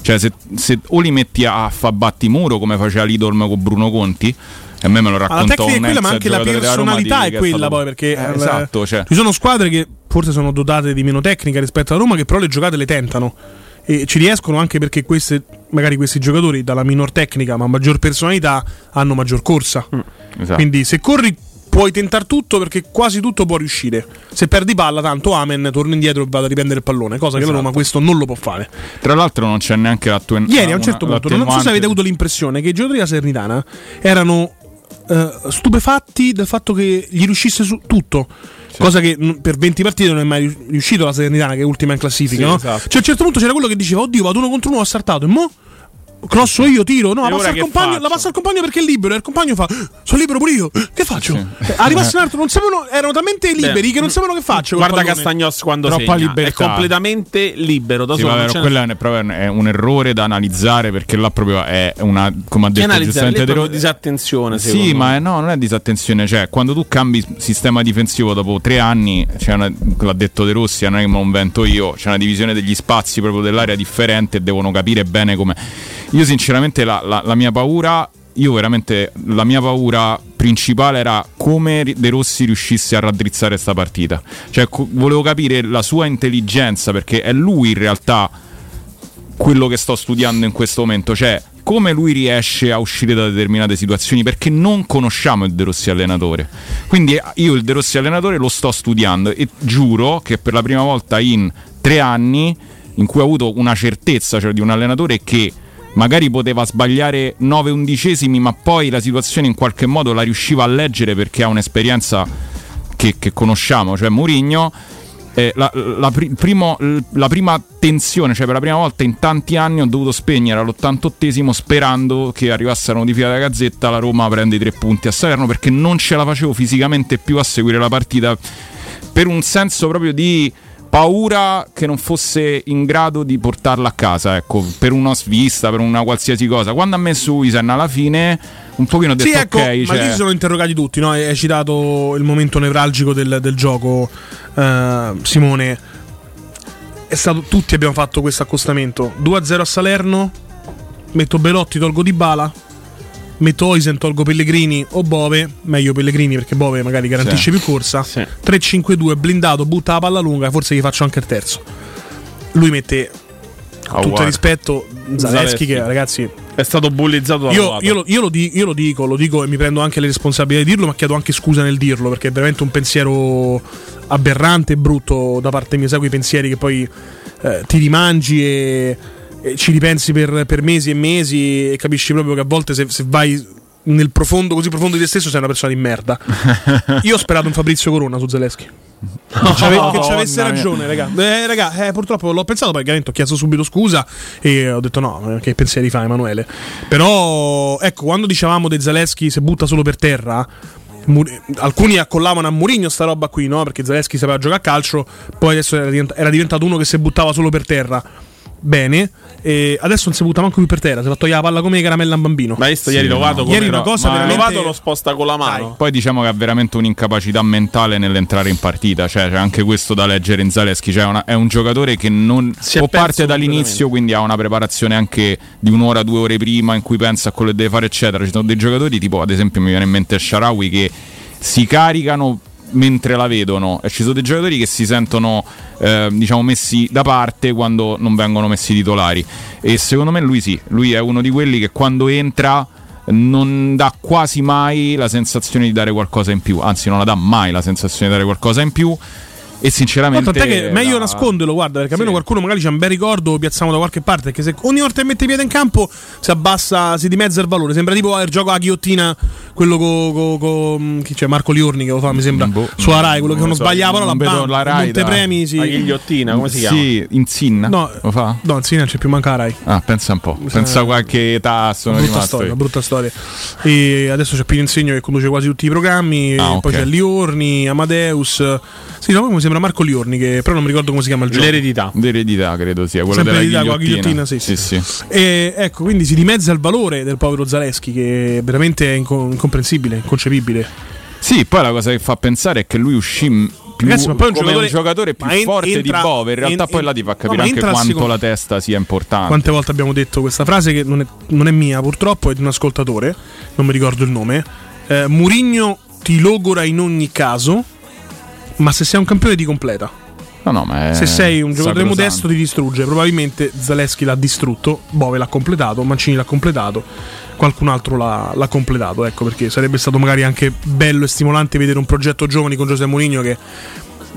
cioè se, se o li metti a fa battimuro come faceva l'Idolm con Bruno Conti, e a me me lo Ma la raccontò tecnica è quella, ma anche la personalità è quella stato- poi perché Eh, eh, esatto, cioè. ci sono squadre che forse sono dotate di meno tecnica rispetto alla Roma che però le giocate le tentano e ci riescono anche perché queste, magari questi giocatori dalla minor tecnica ma maggior personalità hanno maggior corsa esatto. quindi se corri puoi tentare tutto perché quasi tutto può riuscire se perdi palla tanto amen torno indietro e vado a riprendere il pallone cosa che la Esatto. Roma questo non lo può fare Tra l'altro non c'è neanche l'attuen- Ieri a un una- certo punto, non so se avete avuto l'impressione che i giocatori della Sernitana erano eh, stupefatti del fatto che gli riuscisse su tutto. Cosa che per 20 partite non è mai riuscito la Salernitana, che è ultima in classifica. Sì, no? esatto. Cioè, a un certo punto c'era quello che diceva: Oddio, vado uno contro uno, ha saltato. E mo crosso io, tiro, no, la passa, compagno, la passa al compagno perché è libero e il compagno fa sono libero pure io, che faccio? Eh, Arrivasse un altro, non sapevano, erano talmente liberi Beh, che non sapevano che faccio. Guarda. Castagnos quando Troppa segna, libertà. è completamente libero da Sì, solo. vabbè, quello n'è- è, proprio- è un errore da analizzare perché là proprio è una, come ha detto giustamente Tero- disattenzione. Sì, ma è- no, non è disattenzione. Cioè, quando tu cambi sistema difensivo dopo tre anni, c'è una- l'ha detto De Rossi, non è che me lo invento io, c'è una divisione degli spazi proprio dell'area differente e devono capire bene come. Io, sinceramente, la, la- la mia paura. Io veramente la mia paura principale era come De Rossi riuscisse a raddrizzare sta partita. Cioè, co- volevo capire la sua intelligenza, perché è lui in realtà quello che sto studiando in questo momento, cioè come lui riesce a uscire da determinate situazioni, perché non conosciamo il De Rossi allenatore. Quindi eh, io il De Rossi allenatore lo sto studiando e giuro che per la prima volta in tre anni in cui ho avuto una certezza, cioè di un allenatore che magari poteva sbagliare 9 undicesimi, ma poi la situazione in qualche modo la riusciva a leggere perché ha un'esperienza che, che conosciamo, cioè Mourinho. eh, la, la pri- primo- la prima tensione, cioè per la prima volta in tanti anni ho dovuto spegnere all'88esimo sperando che arrivasse la notifica della gazzetta la Roma prende i tre punti a Salerno perché non ce la facevo fisicamente più a seguire la partita per un senso proprio di paura che non fosse in grado di portarla a casa, ecco, per una svista, per una qualsiasi cosa. Quando ha messo Wisen alla fine, un pochino ho detto Sì, ecco, ok, ma cioè- lì si sono interrogati tutti, no? Hai citato il momento nevralgico del, del gioco, eh, Simone. È stato, tutti abbiamo fatto questo accostamento. 2-0 a Salerno, metto Belotti, tolgo Di Bala, metto Oisen, tolgo Pellegrini o Bove, meglio Pellegrini perché Bove magari garantisce Sì. più corsa. 3-5-2, blindato, butta la palla lunga, forse gli faccio anche il terzo. Lui mette, con tutto il rispetto, Zaleschi che ragazzi È stato bullizzato da io, io lo, io lo di- io lo dico, lo dico e mi prendo anche le responsabilità di dirlo, ma chiedo anche scusa nel dirlo, perché è veramente un pensiero aberrante e brutto da parte mia, sai quei pensieri che poi eh, ti rimangi e, e ci ripensi per, per mesi e mesi e capisci proprio che a volte se, se vai nel profondo, così profondo di te stesso sei una persona di merda. Io ho sperato un Fabrizio Corona su Zelensky. Che ci ave- che ci avesse ragione, raga. Eh, raga, eh, purtroppo l'ho pensato, poi chiaramente ho chiesto subito scusa e ho detto no, eh, che pensieri fa Emanuele. Però, ecco, quando dicevamo De Zaleschi se butta solo per terra, Muri- alcuni accollavano a Mourinho sta roba qui, no? Perché Zaleschi sapeva giocare a calcio, poi adesso era, divent- era diventato uno che se buttava solo per terra. Bene, e adesso non si butta manco più per terra, si fa togliere la palla come caramella a un bambino. Ma visto ieri Lovato come Ieri una cosa veramente Lovato lo sposta con la mano. Poi diciamo che ha veramente un'incapacità mentale nell'entrare in partita, cioè c'è anche questo da leggere in Zaleschi, cioè una- è un giocatore che non Si è o parte dall'inizio, quindi ha una preparazione anche di un'ora, due ore prima in cui pensa a quello che deve fare, eccetera. Ci sono dei giocatori tipo ad esempio mi viene in mente Sharawi che si caricano mentre la vedono. Ci sono dei giocatori che si sentono eh, diciamo messi da parte quando non vengono messi titolari. E secondo me lui sì, lui è uno di quelli che quando entra non dà quasi mai la sensazione di dare qualcosa in più, anzi non la dà mai la sensazione di dare qualcosa in più e No, sinceramente tant'è che meglio la- nasconderlo, guarda, perché almeno Sì. qualcuno magari c'ha un bel ricordo, lo piazziamo da qualche parte, perché se ogni volta che mette piede in campo si abbassa, si dimezza il valore, sembra tipo il gioco a ghiottina, quello con chi c'è, Marco Liorni che lo fa, mi sembra, Boh, sulla Rai, quello che non non so, sbagliava, la vedo la Rai Montepremi, sì. La ghigliottina, come si chiama? Sì, Inzinna No, lo fa? No, sì, non c'è più manca la Rai. Ah, pensa un po', pensa a qualche età sono brutta rimasto storia, io. brutta storia. E adesso c'è Pino Insegno che conduce quasi tutti i programmi. Ah, Poi ok. c'è Liorni, Amadeus. Sì, no, mi sembra Marco Liorni, che però non mi ricordo come si chiama il gioco. L'eredità. L'eredità credo sia quello Sempre della con la ghigliottina. sì, sì, sì. E ecco, quindi si dimezza il valore del povero Zaleschi, che veramente è inco- incomprensibile, inconcepibile. Sì, poi la cosa che fa pensare è che lui uscì più Ragazzi, ma poi è un come giocatore- un giocatore più en- forte entra- di Bove. In realtà en- poi en- là ti fa no, capire ma anche quanto secondo- la testa sia importante. Quante volte abbiamo detto questa frase che non è, non è mia, purtroppo, è di un ascoltatore, non mi ricordo il nome. Eh, Murigno ti logora in ogni caso, ma se sei un campione ti completa. No, no, ma Se sei un giocatore modesto ti distrugge. Probabilmente Zaleschi l'ha distrutto, Bove l'ha completato, Mancini l'ha completato, qualcun altro l'ha, l'ha completato. Ecco perché sarebbe stato magari anche bello e stimolante vedere un progetto giovani con Giuseppe Mourinho che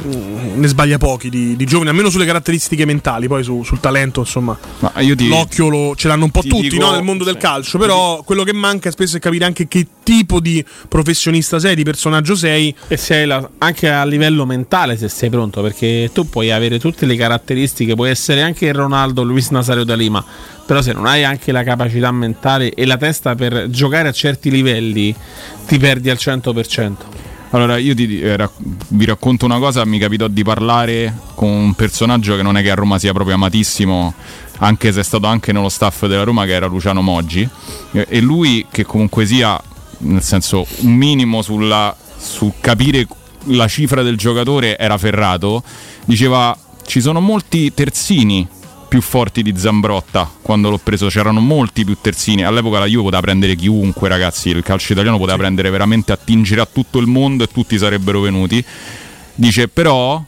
ne sbaglia pochi di, di giovani, almeno sulle caratteristiche mentali, poi su- sul talento, insomma. Ma io ti- L'occhio lo- ce l'hanno un po' ti tutti dico- no, nel mondo del calcio, però quello che manca spesso è capire anche che tipo di professionista sei, di personaggio sei. E sei la- anche a livello mentale se sei pronto, perché tu puoi avere tutte le caratteristiche, puoi essere anche il Ronaldo Luis Nazario da Lima, però se non hai anche la capacità mentale e la testa per giocare a certi livelli, ti perdi al 100%. Allora, io ti, eh, rac- vi racconto una cosa, mi capitò di parlare con un personaggio che non è che a Roma sia proprio amatissimo, anche se è stato anche nello staff della Roma, che era Luciano Moggi, e lui che comunque sia, nel senso, un minimo sulla, sul capire la cifra del giocatore era ferrato, diceva ci sono molti terzini più forti di Zambrotta. Quando l'ho preso c'erano molti più terzini. All'epoca la Juve poteva prendere chiunque ragazzi. Il calcio italiano poteva prendere veramente attingere a tutto il mondo e tutti sarebbero venuti. Dice però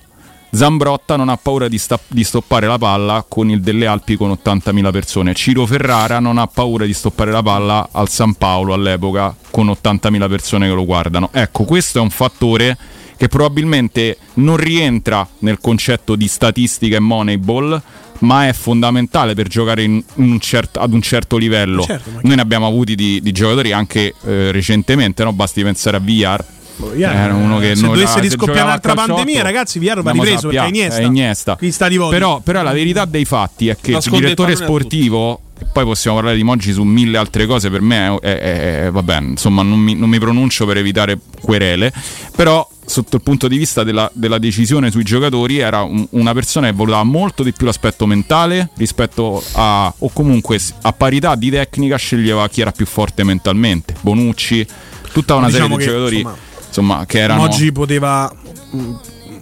Zambrotta non ha paura di, sta- di stoppare la palla con il delle Alpi con 80.000 persone. Ciro Ferrara non ha paura di stoppare la palla al San Paolo all'epoca con 80.000 persone che lo guardano. Ecco questo è un fattore che probabilmente non rientra nel concetto di statistica e moneyball, ma è fondamentale per giocare in un cert- ad un certo livello. Certo, ma- Noi ne abbiamo avuti di, di giocatori anche eh, recentemente, no? basti pensare a VR. VR, Era uno che se non dovesse se riscoppiare un'altra pandemia, ragazzi, VR va ripreso sappiamo, perché è Iniesta. è Iniesta. Sta di. Però, però la verità dei fatti è che il Nasconde il direttore sportivo, e poi possiamo parlare di Moggi su mille altre cose, per me è, è- è- vabbè, insomma, non mi, non mi pronuncio per evitare querele, però sotto il punto di vista della, della decisione sui giocatori era un- una persona che valutava molto di più l'aspetto mentale rispetto a, o comunque a parità di tecnica sceglieva chi era più forte mentalmente, Bonucci, tutta una Diciamo serie di che, giocatori insomma, insomma, che erano... Oggi poteva mh,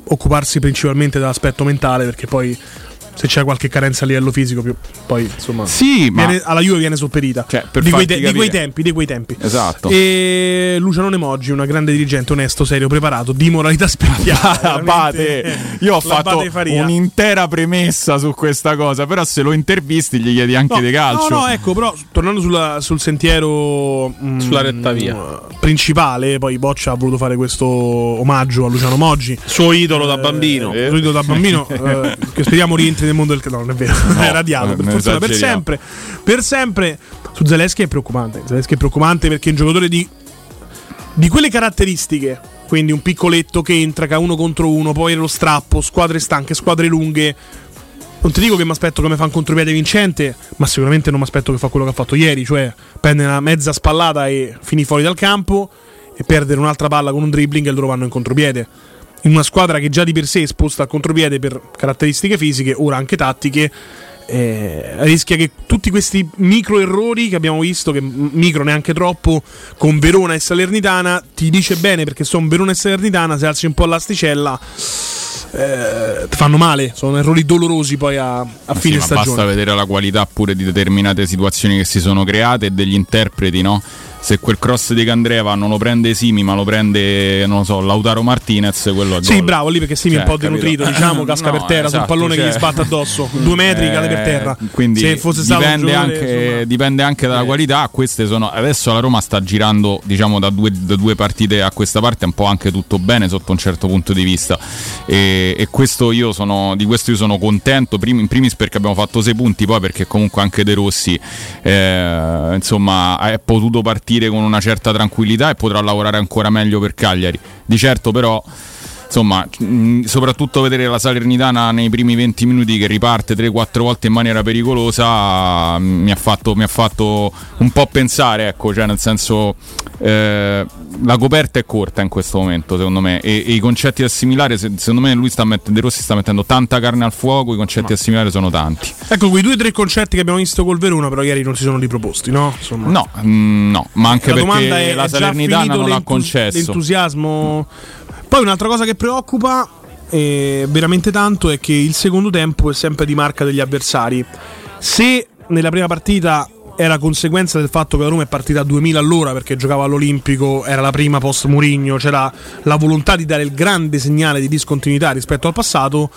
occuparsi principalmente dell'aspetto mentale perché poi se c'è qualche carenza a livello fisico più, poi insomma Sì, ma- viene- alla Juve viene sopperita Cioè, per di, quei te- di quei tempi di quei tempi Esatto. e Luciano Nemoggi una grande dirigente onesto serio preparato di moralità specchiale Abate, io ho fatto un'intera premessa su questa cosa, però se lo intervisti gli chiedi anche No, di calcio. No, no, ecco, però tornando sulla- sul sentiero mm, Sulla retta via. principale, poi Boccia ha voluto fare questo omaggio a Luciano Moggi, Suo idolo da bambino. suo idolo da bambino, eh, che speriamo rientri nel mondo del no, non è vero, è radiato, per non fortuna per sempre. Per sempre su Zelensky è preoccupante. Zelensky è preoccupante perché è un giocatore di di quelle caratteristiche, quindi un piccoletto che entra, che ha uno contro uno, poi lo strappo, squadre stanche, squadre lunghe. Non ti dico che mi aspetto mi fa un contropiede vincente, ma sicuramente non mi aspetto che fa quello che ha fatto ieri, cioè prende una mezza spallata e finì fuori dal campo e perdere un'altra palla con un dribbling e loro vanno in contropiede. In una squadra che già di per sé è esposta al contropiede per caratteristiche fisiche, ora anche tattiche, eh, rischia che tutti questi micro errori che abbiamo visto, che micro neanche troppo, con Verona e Salernitana, ti dice bene perché sono Verona e Salernitana, se alzi un po' l'asticella, eh, fanno male, sono errori dolorosi poi a, a Ma fine sì, stagione. basta vedere la qualità pure di determinate situazioni che si sono create e degli interpreti, no? Se quel cross di Candreva non lo prende Simi, ma lo prende, non lo so, Lautaro Martinez, quello è Sì, gol. bravo lì perché Simi è un Cioè, po' denutrito, diciamo, casca No, per terra sul esatto, pallone che cioè- gli sbatte addosso. Due metri cade per Eh, terra. Quindi Se fosse stato dipende, giocatore, anche, insomma- dipende anche dalla qualità. Queste sono, adesso la Roma sta girando diciamo, da, due, da due partite a questa parte un po' anche tutto bene sotto un certo punto di vista. E, e questo io sono, di questo io sono contento. Prim- in primis perché abbiamo fatto sei punti, poi perché comunque anche De Rossi eh, insomma, è potuto partire con una certa tranquillità e potrà lavorare ancora meglio per Cagliari. Di certo, però insomma, mh, soprattutto vedere la Salernitana nei primi 20 minuti che riparte 3-4 volte in maniera pericolosa mh, mi ha fatto, mi ha fatto un po' pensare, ecco, cioè nel senso eh, la coperta è corta in questo momento, secondo me, e, e i concetti da assimilare, se- secondo me lui sta mettendo, De Rossi sta mettendo tanta carne al fuoco, i concetti da assimilare sono tanti. Ecco, quei due o tre concetti che abbiamo visto col Verona, però ieri non si sono riproposti, no? Insomma. No, mh, no, ma anche la perché è, la Salernitana non l'ha concesso. L'entusiasmo. Poi un'altra cosa che preoccupa eh, veramente tanto è che il secondo tempo è sempre di marca degli avversari. Se nella prima partita era conseguenza del fatto che la Roma è partita a 2000 all'ora perché giocava all'Olimpico, era la prima post Murigno, c'era la volontà di dare il grande segnale di discontinuità rispetto al passato.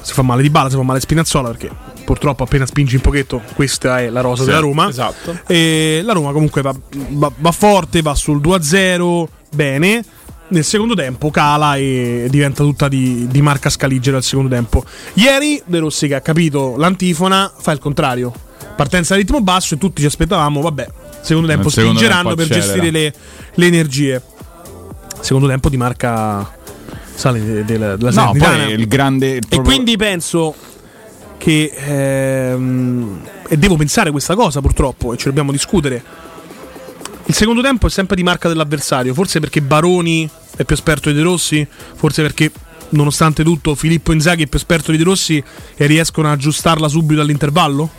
Si fa male di bala, si fa male Spinazzola perché purtroppo appena spingi un pochetto questa è la rosa Sì, della Roma. esatto. E la Roma comunque va, va- va forte, va sul 2-0, bene. Nel secondo tempo cala e diventa tutta di, di marca scaligera al secondo tempo. Ieri De Rossi che ha capito l'antifona fa il contrario. Partenza a ritmo basso e tutti ci aspettavamo, vabbè, secondo tempo secondo spingeranno tempo per gestire le, le energie. Secondo tempo di marca sale de- della, della No, poi il grande. il E quindi penso che ehm, e devo pensare questa cosa purtroppo e ce dobbiamo discutere. Il secondo tempo è sempre di marca dell'avversario, forse perché Baroni è più esperto di De Rossi, forse perché nonostante tutto Filippo Inzaghi è più esperto di De Rossi e riescono a aggiustarla subito all'intervallo?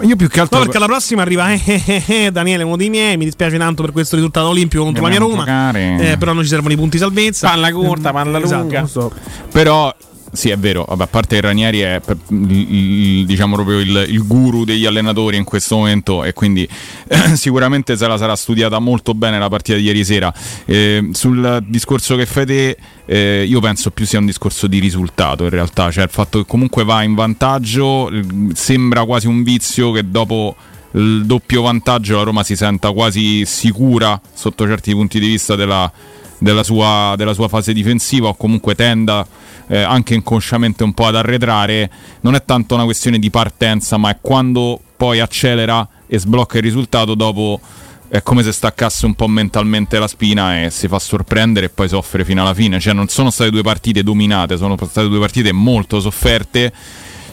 Io più che altro No, perché alla prossima arriva eh, eh, eh, eh, Daniele, uno dei miei, mi dispiace tanto per questo risultato olimpico contro la mia Roma, eh, però non ci servono i punti salvezza. Palla corta, palla Esatto, lunga. non so. Però sì, è vero, a parte che Ranieri è diciamo proprio il, il guru degli allenatori in questo momento e quindi eh, sicuramente se la sarà studiata molto bene la partita di ieri sera. Eh, sul discorso che fai te, eh, io penso più sia un discorso di risultato in realtà, cioè il fatto che comunque va in vantaggio eh, sembra quasi un vizio che dopo il doppio vantaggio la Roma si senta quasi sicura sotto certi punti di vista della, della sua, della sua fase difensiva o comunque tenda eh, anche inconsciamente un po' ad arretrare, non è tanto una questione di partenza, ma è quando poi accelera e sblocca il risultato dopo è come se staccasse un po' mentalmente la spina e si fa sorprendere e poi soffre fino alla fine. Cioè non sono state due partite dominate, sono state due partite molto sofferte.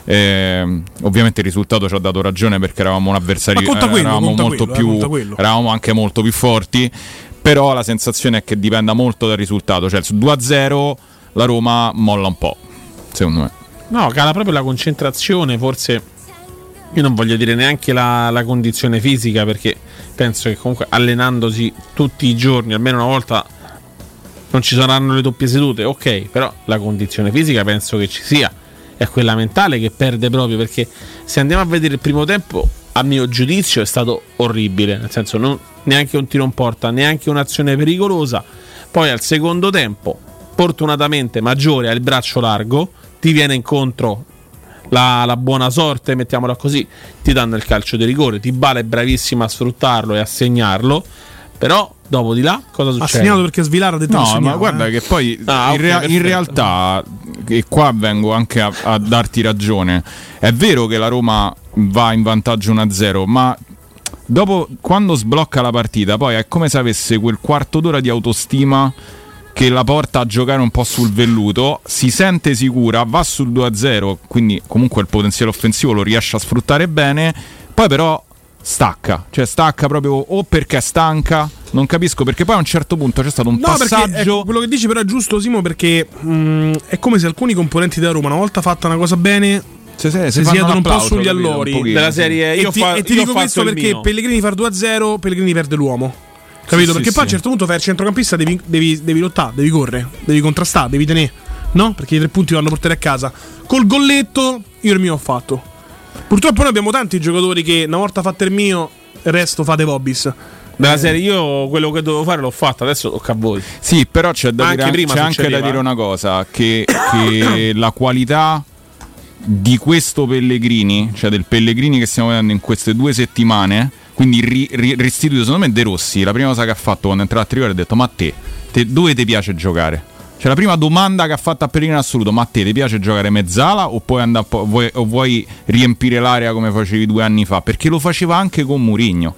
Eh, ovviamente il risultato ci ha dato ragione perché eravamo un avversario quello, eravamo molto quello, eh, più eravamo anche molto più forti però la sensazione è che dipenda molto dal risultato cioè su 2-0 la Roma molla un po' secondo me. No, cala proprio la concentrazione, forse io non voglio dire neanche la, la condizione fisica perché penso che comunque allenandosi tutti i giorni, almeno una volta, non ci saranno le doppie sedute, ok, però la condizione fisica penso che ci sia, è quella mentale che perde proprio perché se andiamo a vedere il primo tempo, a mio giudizio è stato orribile, nel senso non, neanche un tiro in porta, neanche un'azione pericolosa, poi al secondo tempo, fortunatamente Maggiore ha il braccio largo, ti viene incontro la, la buona sorte, mettiamola così, ti danno il calcio di rigore. Tibala è bravissimo a sfruttarlo e a segnarlo. Però dopo di là cosa Ha succede? segnato perché Svilar ha detto no segnava, ma guarda eh. che poi Ah, in, rea- in realtà e qua vengo anche a, a darti ragione è vero che la Roma va in vantaggio 1-0 ma dopo quando sblocca la partita poi è come se avesse quel quarto d'ora di autostima che la porta a giocare un po' sul velluto, si sente sicura, va sul 2-0, quindi comunque il potenziale offensivo lo riesce a sfruttare bene, poi però stacca, cioè stacca proprio o perché è stanca, non capisco perché poi a un certo punto c'è stato un No, passaggio ecco, quello che dici però è giusto, Simo, perché mh, è come se alcuni componenti della Roma, una volta fatta una cosa bene, se, se, si fanno siedono un po' sugli allori. pochino, Della sì. serie E io ti, fa- e ti io dico ho fatto questo perché mio. Pellegrini far 2-0, Pellegrini perde l'uomo. Capito? Sì, perché sì, poi a un certo punto fai il centrocampista, devi, devi, devi lottare, devi correre, devi contrastare, devi tenere. No? Perché i tre punti vanno portare a casa. Col golletto, io il mio ho fatto. Purtroppo noi abbiamo tanti giocatori che una volta fatto il mio, il resto fate Vobis. Della serie io quello che dovevo fare l'ho fatto, adesso tocca a voi. Sì, però c'è da, Anche dire, prima c'è anche da dire eh. una cosa, che, che la qualità di questo Pellegrini, cioè del Pellegrini che stiamo vedendo in queste due settimane, quindi ri- ri- restituito secondo me De Rossi, la prima cosa che ha fatto quando è entrato a Trigoria ha detto ma te, te dove ti piace giocare? Cioè la prima domanda che ha fatto a Pellegrini in assoluto, ma a te ti piace giocare mezzala o, andare, vuoi, o vuoi riempire l'area come facevi due anni fa? Perché lo faceva anche con Murigno.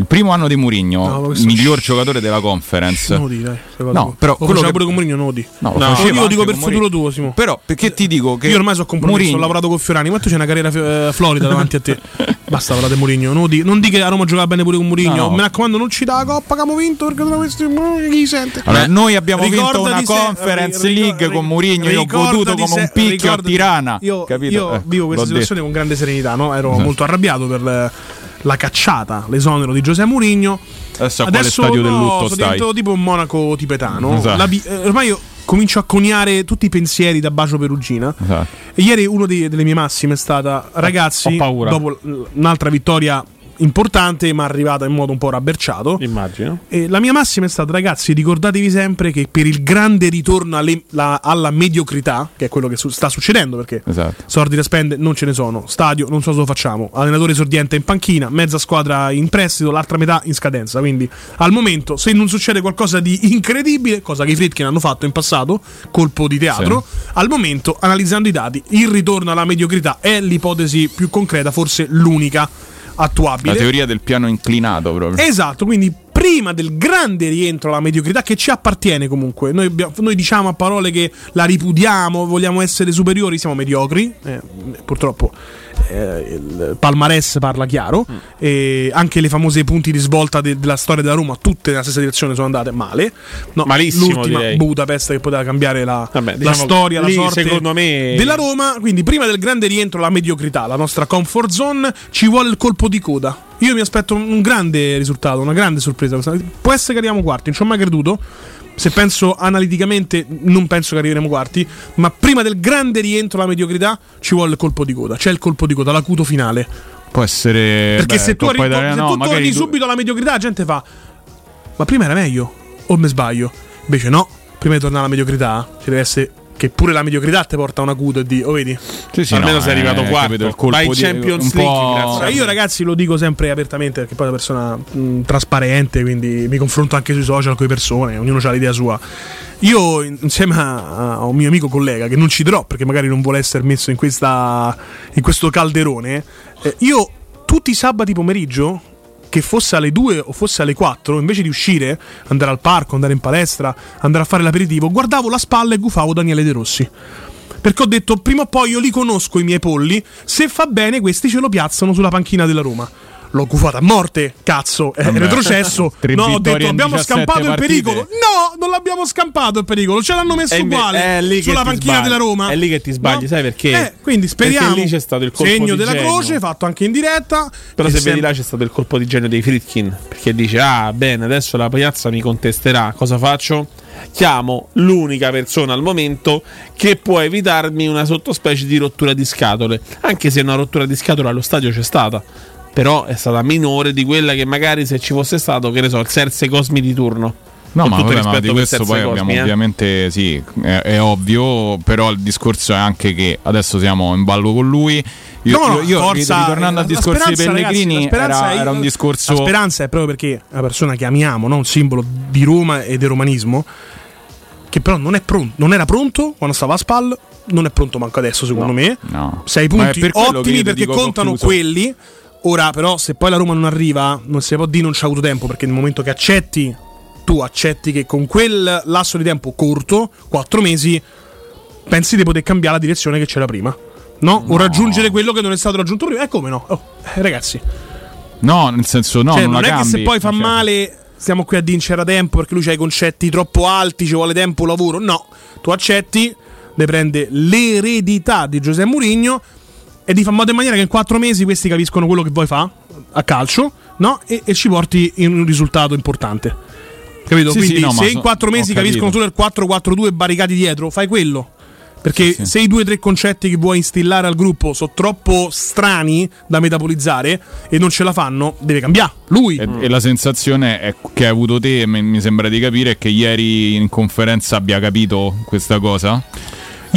Il primo anno di Murigno, No, miglior giocatore della conference. Nodi, dai. No, però lo quello che- pure con Mourinho Nodi. No, lo No, io lo dico per con futuro tuo, Simo. Però perché ti dico che Io ormai sono compromesso, Mourinho- ho lavorato con Fiorani, ma tu c'è una carriera eh, florida davanti a te. Basta parlare di Mourinho. Non di, non di che a Roma giocava bene pure con Mourinho. No, no. Mi raccomando, non ci dà la coppa che abbiamo vinto perché tra questi chi sente. Allora, noi abbiamo vinto Ricordati una se- Conference ri- League ri- con Mourinho, io ho goduto come se- un picchio a ricordati- Tirana. Io, io Eh, vivo questa situazione con grande serenità, no? Ero Esatto. molto arrabbiato per eh, la cacciata, l'esonero di Giuseppe Mourinho. Adesso a quale stadio del no, lutto sono stai? tipo un monaco tibetano. Esatto. Vi- eh, ormai io comincio a coniare tutti i pensieri da Bacio Perugina. Esatto. E ieri una delle mie massime è stata, ragazzi, ho paura. dopo un'altra vittoria importante, ma arrivata in modo un po' rabberciato. Immagino. E la mia massima è stata, ragazzi, ricordatevi sempre che per il grande ritorno alle- la- alla mediocrità, che è quello che su- sta succedendo, perché Esatto. soldi da spendere non ce ne sono, stadio non so se lo facciamo, allenatore esordiente in panchina, mezza squadra in prestito, l'altra metà in scadenza. Quindi al momento, se non succede qualcosa di incredibile, cosa che i Fritkin hanno fatto in passato, colpo di teatro, al momento, analizzando i dati, il ritorno alla mediocrità è l'ipotesi più concreta, forse l'unica attuabile. La teoria del piano inclinato proprio. Esatto, quindi prima del grande rientro alla mediocrità che ci appartiene comunque. Noi, abbiamo- noi diciamo a parole che la ripudiamo, vogliamo essere superiori, siamo mediocri. eh, purtroppo eh, il palmarès parla chiaro. Mm. E anche le famose punti di svolta de- della storia della Roma, tutte nella stessa direzione, sono andate male. No, Malissimo, L'ultima direi. Budapest che poteva cambiare la, Vabbè, la diciamo, storia, la lì, sorte secondo me- della Roma. Quindi prima del grande rientro alla mediocrità, la nostra comfort zone, ci vuole il colpo di coda. Io mi aspetto un un grande risultato, una grande sorpresa. Può essere che arriviamo quarti, non ci ho mai creduto. Se penso analiticamente, non penso che arriveremo quarti. Ma prima del grande rientro alla mediocrità, ci vuole il colpo di coda. C'è il colpo di coda, l'acuto finale. Può essere. Perché beh, se tu, Coppa arri- Italia se no, tu torni tu- subito alla mediocrità, la gente fa: Ma prima era meglio? O mi sbaglio? Invece no, prima di tornare alla mediocrità, ci deve essere. Che pure la mediocrità ti porta a una acuto e di. Oh, vedi? Sì, sì, Almeno no, sei arrivato eh, quarto. il colpo Vai in di- Champions un po'- League, grazie. Cioè, io ragazzi lo dico sempre apertamente perché poi è una persona mh, trasparente, quindi mi confronto anche sui social con le persone, ognuno ha l'idea sua. Io in- insieme a, a un mio amico collega che non citerò perché magari non vuole essere messo in, questa, in questo calderone, eh, io tutti i sabati pomeriggio che fosse alle 2 o fosse alle 4, invece di uscire, andare al parco, andare in palestra, andare a fare l'aperitivo, guardavo la spalla e gufavo Daniele De Rossi. Perché ho detto, prima o poi io li conosco i miei polli, se fa bene questi ce lo piazzano sulla panchina della Roma. L'ho gufato a morte, cazzo, è Vabbè. retrocesso. No, ho detto, abbiamo 17 scampato il partite. pericolo. No, non l'abbiamo scampato il pericolo, ce l'hanno messo È uguale è sulla panchina sbagli. della Roma. È lì che ti sbagli, sai perché? Eh, quindi speriamo. Perché lì c'è stato il colpo segno di della genio. croce, fatto anche in diretta. Però se vedi là c'è stato il colpo di genio dei Fritkin perché dice ah bene adesso la piazza mi contesterà cosa faccio? Chiamo l'unica persona al momento che può evitarmi una sottospecie di rottura di scatole anche se una rottura di scatole allo stadio c'è stata però è stata minore di quella che magari se ci fosse stato che ne so il Serse Cosmi di turno No, ma, vabbè, ma rispetto di questo poi Cosmi, abbiamo eh. ovviamente sì, è, è ovvio, però il discorso è anche che adesso siamo in ballo con lui. Io, No, no, io- forza, ritornando al discorso di ragazzi, Pellegrini, speranza era, è- era un discorso. La speranza è proprio perché è una persona che amiamo, no? un simbolo di Roma e del romanismo, che però non, è pronto, non era pronto quando stava a Spal, non è pronto manco adesso secondo me. No. Sei punti per ottimi perché contano concluso. quelli. Ora però se poi la Roma non arriva, non si può dire non c'è avuto tempo perché nel momento che accetti, tu accetti che con quel lasso di tempo corto, 4 mesi, pensi di poter cambiare la direzione che c'era prima. No? O raggiungere quello che non è stato raggiunto prima. E come no? Oh, eh, ragazzi, No, nel senso, no, cioè, non, non, è che se cambi, poi fa cioè. male, stiamo qui a dire c'era tempo perché lui ha i concetti troppo alti, ci vuole tempo, lavoro. No, tu accetti, ne prende l'eredità di Giuseppe Mourinho e di fa in modo in maniera che in quattro mesi questi capiscono quello che vuoi fa a calcio, no? E, e ci porti in un risultato importante. Capito? Sì, Quindi sì, no, se in quattro mesi capiscono solo il 4-4-2 barricati dietro, fai quello. Perché se i due o tre concetti che vuoi instillare al gruppo sono troppo strani da metabolizzare e non ce la fanno, deve cambiare. Lui. E, e la sensazione è che hai avuto te, mi, mi sembra di capire, è che ieri in conferenza abbia capito questa cosa.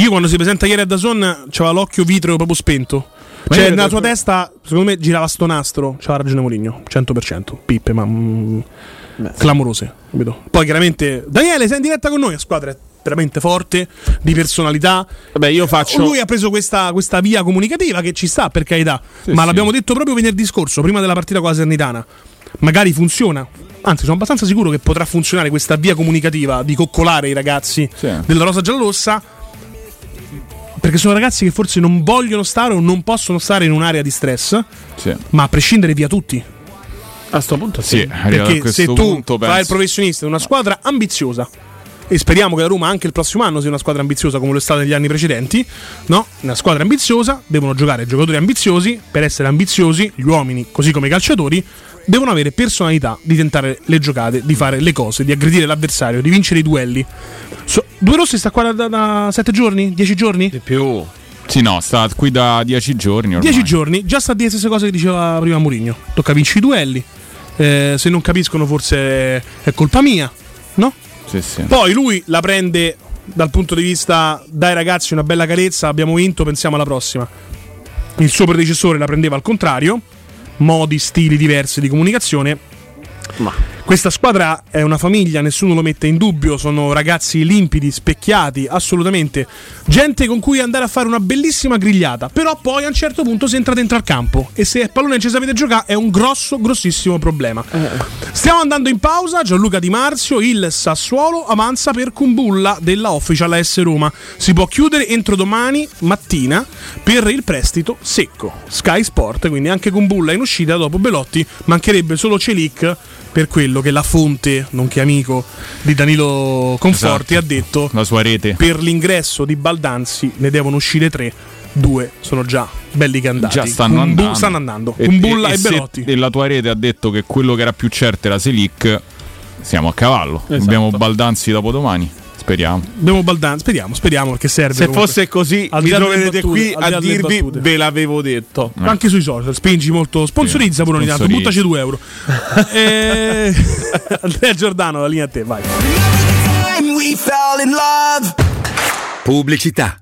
Io quando si presenta ieri a Dazon c'aveva l'occhio vitreo proprio spento. Ma Cioè, io- nella sua testa, secondo me, girava sto nastro. C'aveva ragione Mourinho, 100%. Pippe, ma. mm, clamorose. Capito? Poi chiaramente. Daniele, sei in diretta con noi. La squadra è veramente forte, di personalità. Vabbè, io faccio. Lui ha preso questa, questa via comunicativa che ci sta, per carità. Sì, ma sì. l'abbiamo detto proprio venerdì scorso, prima della partita con la Sernitana. Magari funziona. Anzi, sono abbastanza sicuro che potrà funzionare questa via comunicativa di coccolare i ragazzi della Rosa Giallorossa. Perché sono ragazzi che forse non vogliono stare o non possono stare in un'area di stress, Sì. ma a prescindere via tutti. A sto punto Sì, a Perché se tu punto, fai penso. il professionista in una squadra ambiziosa, e speriamo che la Roma anche il prossimo anno sia una squadra ambiziosa come lo è stata negli anni precedenti, no? Una squadra ambiziosa, devono giocare giocatori ambiziosi, per essere ambiziosi, gli uomini, così come i calciatori, devono avere personalità di tentare le giocate, di fare le cose, di aggredire l'avversario, di vincere i duelli. So- Due Rossi sta qua da, da 7 giorni? 10 giorni? Di più. Sì, no, sta qui da dieci giorni ormai. 10 giorni, già sta a dire le stesse cose che diceva prima Mourinho. Tocca vincere i duelli. Eh, se non capiscono, forse è colpa mia, no? Sì, sì. Poi lui la prende dal punto di vista dai ragazzi una bella carezza, abbiamo vinto, pensiamo alla prossima. Il suo predecessore la prendeva al contrario, modi, stili diversi di comunicazione. Questa squadra è una famiglia, nessuno lo mette in dubbio, sono ragazzi limpidi, specchiati, assolutamente. Gente con cui andare a fare una bellissima grigliata, però poi a un certo punto si entra dentro al campo e se il pallone ci sapete giocare è un grosso, grossissimo problema. Stiamo andando in pausa, Gianluca Di Marzio, il Sassuolo avanza per Kumbulla della Official AS Roma. Si può chiudere entro domani mattina per il prestito secco. Sky Sport, quindi anche Kumbulla in uscita dopo Belotti, mancherebbe solo Celic per quello che la fonte, nonché amico di Danilo Conforti, Esatto. ha detto La sua rete. per l'ingresso di Baldanzi ne devono uscire tre, due sono già belli candidati. Già stanno Kumbu- andando. Stanno andando. Kumbulla e, se- Belotti. e la tua rete ha detto che quello che era più certo era Selic. Siamo a cavallo. Esatto. Abbiamo Baldanzi dopo domani. Speriamo. Abbiamo Baldanzi, speriamo, speriamo perché serve. Se comunque. fosse così, Al mi troverete battute, qui a dirvi ve l'avevo detto. Anche sui social, spingi molto, sponsorizza pure ogni tanto, buttaci 2 euro. Eh, Andrea Giordano, la linea a te, vai. Pubblicità.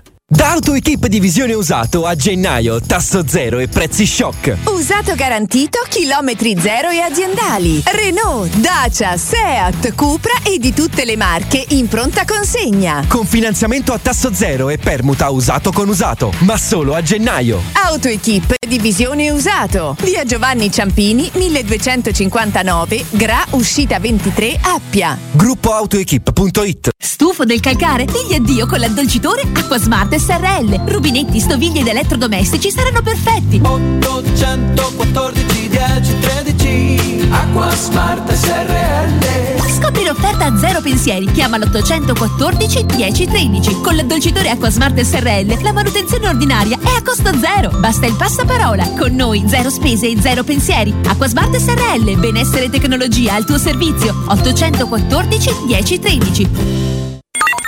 Da AutoEquip Divisione Usato a gennaio, tasso zero e prezzi shock. Usato garantito, chilometri zero e aziendali. Renault, Dacia, Seat, Cupra e di tutte le marche in pronta consegna. Con finanziamento a tasso zero e permuta usato con usato, ma solo a gennaio. Autoequip Divisione Usato. Via Giovanni Ciampini, 1259, Gra, uscita 23, Appia. Gruppo AutoEquip.it Stufo del calcare? Digli addio con l'addolcitore Acquasmart SRL. Rubinetti, stoviglie ed elettrodomestici saranno perfetti. 814 10 13 Acqua Smart SRL Scopri l'offerta a zero pensieri. Chiama l'814 10 13. Con l'addolcitore Acquasmart SRL la manutenzione ordinaria è a costo zero. Basta il passaparola. Con noi zero spese e zero pensieri. Acquasmart SRL. Benessere e tecnologia al tuo servizio. 814 10 13.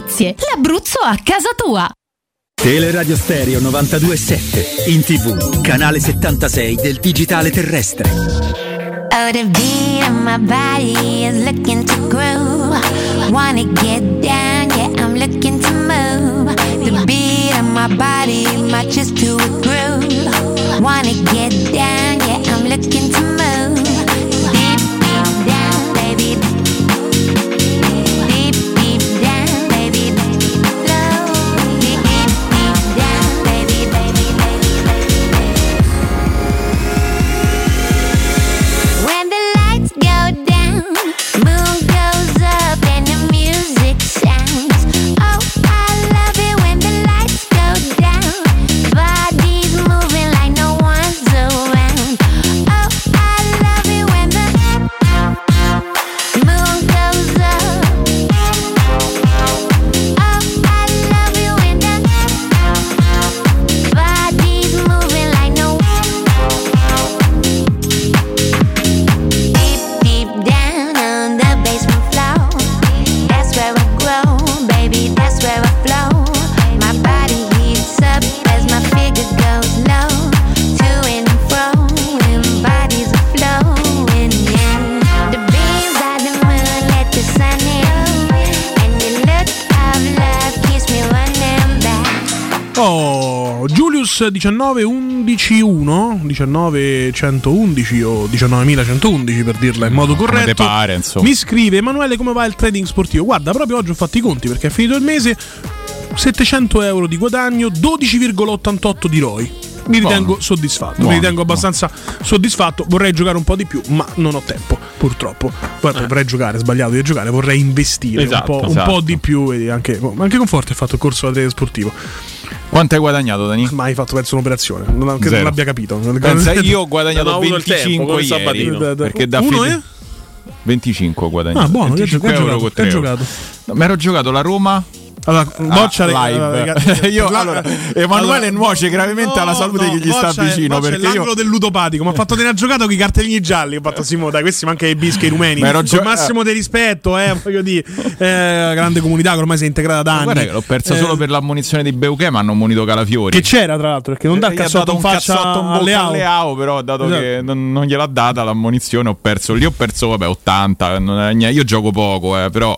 l'Abruzzo a casa tua. Teleradio Stereo 927 in tv, canale 76 del digitale terrestre. Oh, the beat of my body is looking to groove. Wanna get down, yeah, I'm looking to move. The beat of my body matches to a groove. Wanna get down, yeah, I'm looking to move. 19.111 19.111 o 19.111 per dirla in modo no, corretto pare, mi scrive Emanuele come va il trading sportivo? Guarda proprio oggi ho fatto i conti perché è finito il mese 700 euro di guadagno 12,88 di ROI. Mi ritengo Buono. soddisfatto, Buono, mi ritengo abbastanza soddisfatto. Vorrei giocare un po' di più, ma non ho tempo, purtroppo. Guarda, vorrei giocare, sbagliato di giocare, vorrei investire Esatto, un, po', un esatto. po' di più. E anche, anche con Forte ho fatto il corso da trading sportivo. Quanto hai guadagnato, Dani? Ma hai fatto penso un'operazione. Non, credo non l'abbia capito. Pensa, io ho guadagnato Non ho avuto il 25 tempo, ieri, Sabatino. perché da Uno fede- è? 25 ho guadagnato. Ah, buono, che hai 25 giocato? euro con Che hai 3 euro. giocato? No, Mi ero giocato la Roma. Allora, boccia le- live. allora, io, allora, Emanuele allora, nuoce gravemente alla salute no, che gli sta boccia è- vicino. boccia è Perché io l'angolo del ludopatico. Mi ha fatto tenere giocato con i cartellini gialli. Ho fatto Simo, dai, questi manca i bischi, i rumeni. Con gio- massimo di rispetto, eh, voglio dire. Eh, grande comunità che ormai si è integrata da anni. Guarda che l'ho persa Eh, solo per l'ammonizione di Beuche, ma hanno munito Calafiori. Che c'era, tra l'altro, perché non dà il cazzotto un faccia cazzotto in bocca alle a AO. Leao, però dato Esatto. che non, non gliel'ha data l'ammonizione ho perso. Lì ho perso, vabbè, 80. non è niente. Io gioco poco, eh, però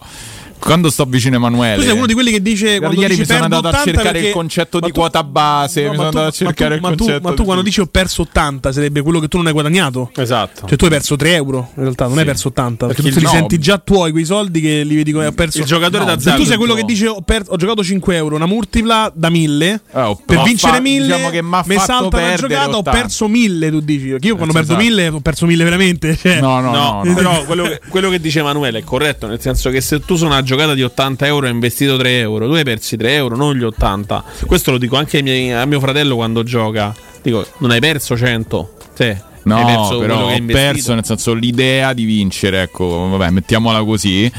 quando sto vicino a Emanuele... Tu sei uno di quelli che dice quando Ieri dici mi sono andato a 80 cercare perché- il concetto di tu- quota base. No, mi ma sono tu- andato a ma tu- cercare il ma tu, concetto. ma tu quando dici ho perso 80 sarebbe quello che tu non hai guadagnato? Esatto. Cioè tu hai perso 3 euro in realtà, non hai perso 80. Perché, Perché tu li no. senti già tuoi quei soldi che li vedi come ho perso. Il giocatore No, d'azzardo. Se tu sei quello che dice ho, per- ho giocato 5 euro, una multipla da 1000 Oh, per m'ha vincere fa- 1000 diciamo che m'ha mi fatto salta una perdere giocata, ho 80. perso 1000 tu dici. Perché io quando Esatto. perdo 1000 ho perso 1000 veramente. Cioè, No, però quello che, quello che dice Emanuele è corretto, nel senso che se tu su una giocata di 80 euro hai investito 3 euro, tu hai persi 3 euro, non gli 80. Questo lo dico anche miei- a mio fratello quando gioca. Dico, non hai perso 100? Sì. hai No, però ho perso nel senso l'idea di vincere, ecco, vabbè, mettiamola così.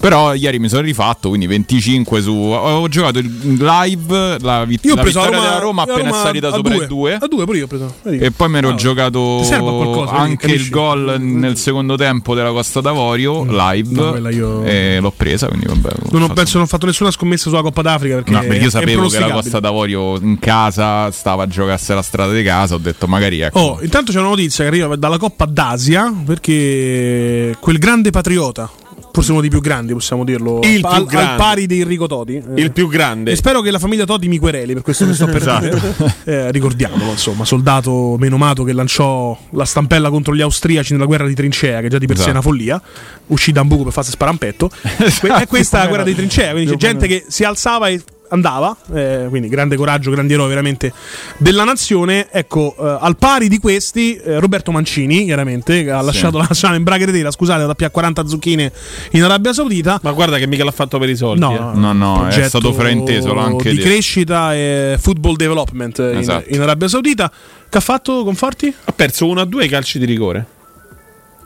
Però ieri mi sono rifatto, quindi 25 su. Ho giocato live, la, vit- Io ho preso la vittoria Roma, della Roma appena Roma salita sopra due. il 2. A 2 pure io ho preso. Vedi. E poi mi ero Ah, giocato qualcosa, anche capisci? il gol nel secondo tempo della Costa d'Avorio live no, io- e l'ho presa. Quindi vabbè, Non ho, penso non ho fatto nessuna scommessa sulla Coppa d'Africa perché, No, perché io sapevo che la. Costa d'Avorio in casa stava a giocarsi la strada di casa. Ho detto magari ecco. Oh, intanto c'è una notizia che arriva dalla Coppa d'Asia perché quel grande patriota forse uno dei più grandi, possiamo dirlo. Il al, più al grande. pari di Enrico Toti. Eh, Il più grande. E spero che la famiglia Toti mi quereli per questo che sto per Esatto. Eh, ricordiamolo, insomma, soldato menomato che lanciò la stampella contro gli austriaci nella guerra di trincea, che già di per sé è una Esatto. follia. Uscì da un buco per farsi sparampetto. Que- è questa la guerra di trincea, quindi c'è gente che si alzava e andava, eh, quindi grande coraggio, grandi eroi veramente della nazione. Ecco, eh, al pari di questi, eh, Roberto Mancini, chiaramente, che ha lasciato la nazionale in braghe tela, scusate, da più 40 zucchine in Arabia Saudita. Ma guarda che mica l'ha fatto per i soldi. No, eh. No, no, è stato frainteso anche di di- crescita e football development in- Esatto. in, Arabia Saudita. Che ha fatto Conforti? Ha perso 1 a 2 i calci di rigore.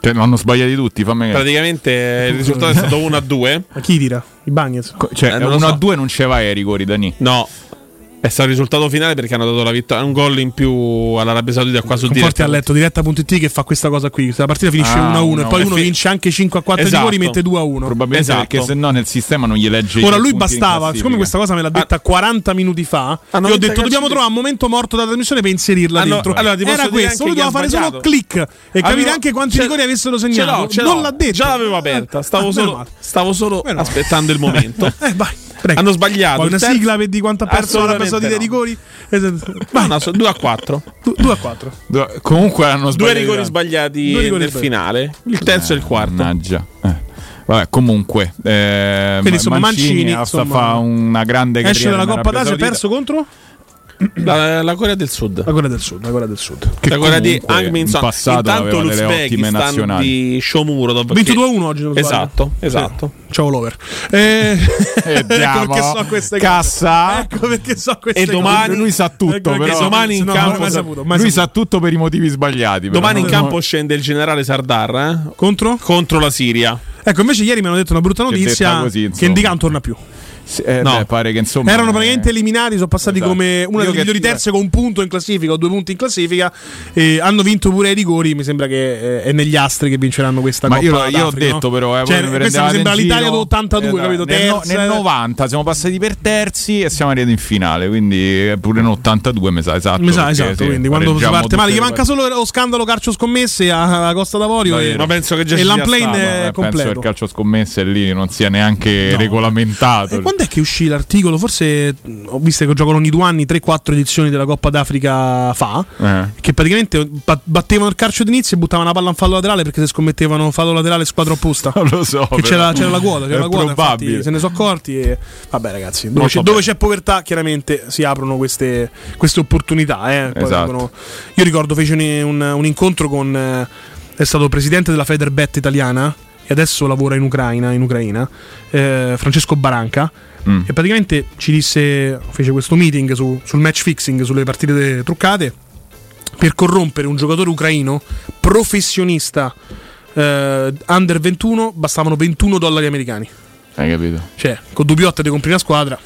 Cioè, l'hanno sbagliati tutti, fammi capire. Praticamente il risultato è stato 1 a 2. Ma chi tira? I Bagnets? Cioè, Eh, non lo 1 a so. 2 non ce vai ai rigori, Dani. No. È stato il risultato finale perché hanno dato la vittoria, un gol in più all'Arabia Saudita qua su Conforti diretta. ha letto diretta.it che fa questa cosa qui. La partita finisce Ah, 1 a 1 e no, poi uno fi- vince anche 5 a 4 Esatto. rigori, mette 2 a 1. Probabilmente Esatto. perché se no nel sistema non gli legge Ora lui bastava, siccome questa cosa me l'ha detta 40 minuti fa, Hanno io ho detto dobbiamo trovare un momento morto della trasmissione per inserirla Hanno- dentro. allora, ti posso Era questo, lui doveva fare solo click e capire anche quanti rigori avessero Ce segnato. l'ho, ce non l'ha detto. Già l'avevo aperta. Stavo Ah, solo, male. stavo solo aspettando il momento. Eh, vai. Prego. Hanno sbagliato. Una terzo- sigla per di quanto ha perso la dei no. rigori. No, no, 2 a 4. 2 a 4. Due- Comunque hanno Due sbagliato. rigori tanto. sbagliati Due rigori nel finale. Il terzo e il quarto. Mannaggia. Eh. Vabbè, comunque. Eh, Quindi, insomma, Mancini, sta insomma, fa una grande carriera. Esce dalla Coppa d'Asia, perso contro La, la Corea del Sud. la Corea del Sud. La Corea del Sud. Che la Corea di comunque Hang Min Son. in passato Intanto l'Uzbekistan nazionali. di Shomurodov. Ha vinto che- 2 a 1 oggi. Esatto, esatto. Sì. Ciao Lover. Eh, Vediamo. ecco perché so queste cose. Cassa. Ecco perché so queste E domani- cose. lui sa tutto, Ecco perché però. domani in no, campo- mai saputo, mai Lui saputo. sa tutto per i motivi sbagliati. però. Domani in No, campo scende il generale Sardar eh, Contro? contro la Siria. Ecco, invece ieri mi hanno detto una brutta Che notizia detta così, che insomma. indica non torna più. Sì, eh, No. beh, pare che insomma. Erano eh, praticamente eliminati, sono passati esatto. come una Io delle migliori terze con un punto in classifica o due punti in classifica. E hanno vinto pure ai rigori. Mi sembra che eh, è negli astri che vinceranno questa Ma Coppa io, io ho detto, no? però, eh, Cioè, mi questa mi sembra in l'Italia giro. d'82, Esatto. capito? Nel, no- nel 90 siamo passati per terzi e siamo arrivati in finale. Quindi eh, pure nell'82 mi sa esatto. Mi sa, perché, esatto, sì, quindi quando si parte male, gli manca solo lo scandalo calcio scommesse a, a Costa d'Avorio e, Ma penso che già e l'unplane è Eh, penso che il completo. calcio scommesse lì non sia neanche regolamentato. E quando è che uscì l'articolo? Forse ho visto che giocano ogni due anni 3-4 edizioni della Coppa d'Africa fa. Eh. Che praticamente ba- battevano il calcio d'inizio e buttavano la palla in fallo laterale perché se scommettevano fallo laterale squadra opposta. Non lo so. Che c'era, c'era la quota, c'era la quota, infatti se ne sono accorti. E... Vabbè, ragazzi, dove, c'è, dove c'è povertà, chiaramente si aprono queste, queste opportunità. eh. Esatto. vengono- Io ricordo, fece un, un- un incontro con. eh, è stato presidente della Federbet italiana e adesso lavora in Ucraina, in Ucraina eh, Francesco Baranca. Mm. E praticamente ci disse, fece questo meeting su- sul match fixing, sulle partite truccate, per corrompere un giocatore ucraino professionista eh, under 21 bastavano 21 dollari americani. Hai capito? Cioè, con Dubiot ti compri una squadra,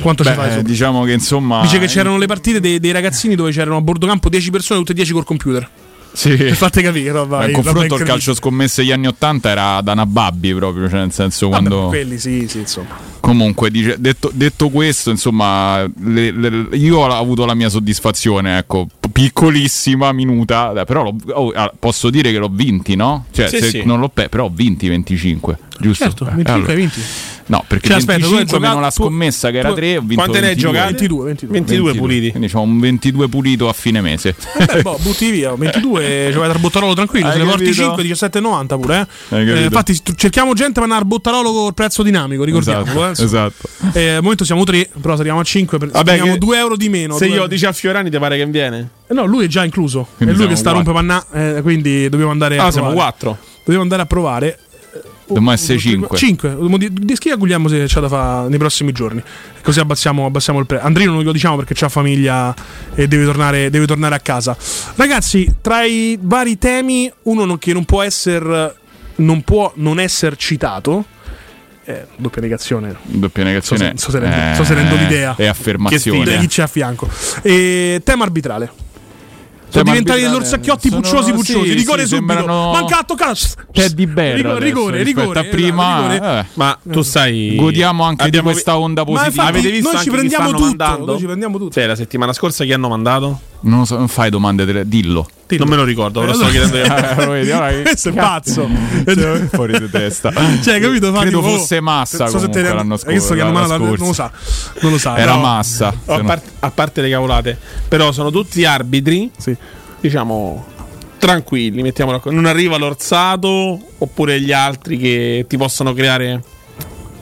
quanto ci Beh, fai? eh, sopra? diciamo che insomma. Dice che c'erano le partite dei, dei ragazzini dove c'erano a bordo campo 10 persone, tutte e 10 col computer. Sì. Per farti capire, Ma in confronto al calcio scommesse degli anni 80 era da Nababbi proprio, cioè nel senso Vabbè, quando... quelli sì, sì, insomma. Comunque, dice- detto, detto questo, insomma, le- le- io ho avuto la mia soddisfazione, ecco, piccolissima, minuta, eh, però oh, ah, posso dire che l'ho vinti, no? Cioè, Sì, se sì. non l'ho pe- però ho vinti 25, giusto? Certo, Eh, 25 allora- hai vinti. No, perché Cioè, aspetta, tu hai 25 meno giocato- la tu- scommessa che era tu- 3, ho vinto quante ne hai 22. giocate? 22, 22. 22 puliti. Quindi c'ho un 22 pulito a fine mese. Beh, boh, butti via 22, giocate al Bottarolo tranquillo, Hai se ne porti capito? 5, 17,90 pure. Eh. Eh, infatti, cerchiamo gente per andare al Bottarolo col prezzo dinamico, ricordiamolo. Esatto, eh, esatto. Eh, al momento siamo 3, però saliamo a 5, per, Vabbè, spendiamo che- 2 euro di meno. Se io dici a Fiorani ti pare che viene? Eh, no, lui è già incluso. Quindi è lui che sta a rompe panna, eh, quindi dobbiamo andare a Ah, siamo provare. 4. Dobbiamo andare a provare. Dobbiamo essere 5. 5. Di, di schi agugliamo se c'è da fare nei prossimi giorni. Così abbassiamo, abbassiamo il prezzo. Andrino non lo diciamo perché c'ha famiglia e deve tornare, deve tornare a casa. Ragazzi, tra i vari temi, uno non- che non può essere non può non essere citato. Eh, doppia negazione. Doppia negazione. So se- so se rendo- so se rendo l'idea. E affermazione. Di chi c'è a fianco. E tema arbitrale. Sono Tema diventati degli orsacchiotti Sono- pucciosi pucciosi. sì, rigore sì, subito. sembrano- Manca a toccare. Teddy Bear Rigore, adesso rigore, rigore, a prima. esatto, rigore. eh. Ma tu sai. Godiamo anche Abbiamo di questa onda positiva. infatti, Avete visto noi ci prendiamo tutto. mandando? Noi ci prendiamo tutto. Cioè, la settimana scorsa chi hanno mandato? Non, lo so, non fai domande, dillo. Non me lo ricordo, ve lo sto chiedendo io. Che Questo è pazzo. fuori di testa. Cioè, capito? Credo tipo, oh, fosse massa so te comunque ne- l'anno scorso. l'anno mano- non lo scorso. sa. Non lo sa. Era no. massa. a, no- parte, a parte le cavolate, però sono tutti arbitri, diciamo, tranquilli, mettiamola. Non arriva l'orsato oppure gli altri che ti possono creare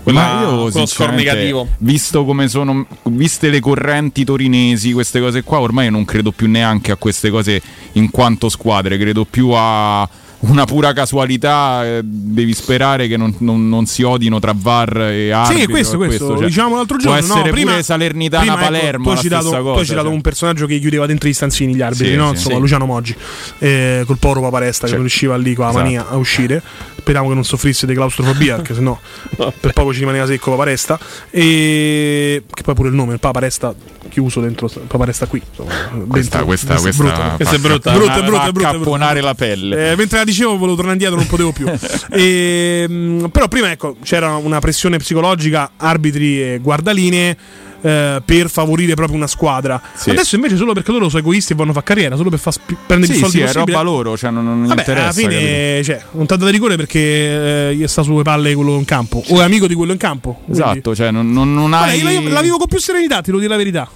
quella, Ma io quello scornicativo. visto come sono, viste le correnti torinesi, queste cose qua, ormai non credo più neanche a queste cose in quanto squadre, credo più a una pura casualità. eh, Devi sperare che non, non- non si odino tra VAR e arbitro. Sì, questo, e questo, cioè, diciamo l'altro può giorno. essere no, prima, Salernitana prima, ecco, Palermo. tu hai la citato, stessa tu hai cosa, citato cioè. un personaggio che chiudeva dentro i stanzini gli arbitri, Sì, no? sì, Insomma, sì. Luciano Moggi, eh, col povero Paparesta che Cioè, non riusciva lì con la esatto. mania a uscire. Speriamo che non soffrisse di claustrofobia, perché sennò per poco ci rimaneva secco Paparesta. E che poi pure il nome, il Paparesta chiuso dentro Paparesta qui. Insomma, Questa, dentro- questa, è questa, brutto. questa è brutta. brutta, brutta, brutta, brutta. la pelle. Eh, mentre la dicevo, volevo tornare indietro, non potevo più. E, mh, però prima ecco, c'era una pressione psicologica, arbitri e guardalinee. eh, per favorire proprio una squadra Sì. adesso invece solo perché loro sono egoisti e vanno a fare carriera solo per far sp- prendere Sì, i soldi sì, è possibili roba loro, cioè non, non Vabbè, interessa. alla fine, cioè, non t'ha dato rigore perché eh, gli sta sulle palle quello in campo, o è amico di quello in campo. Quindi- Esatto, cioè non, non, non Guarda, hai. la, la vivo con più serenità, ti devo dire la verità.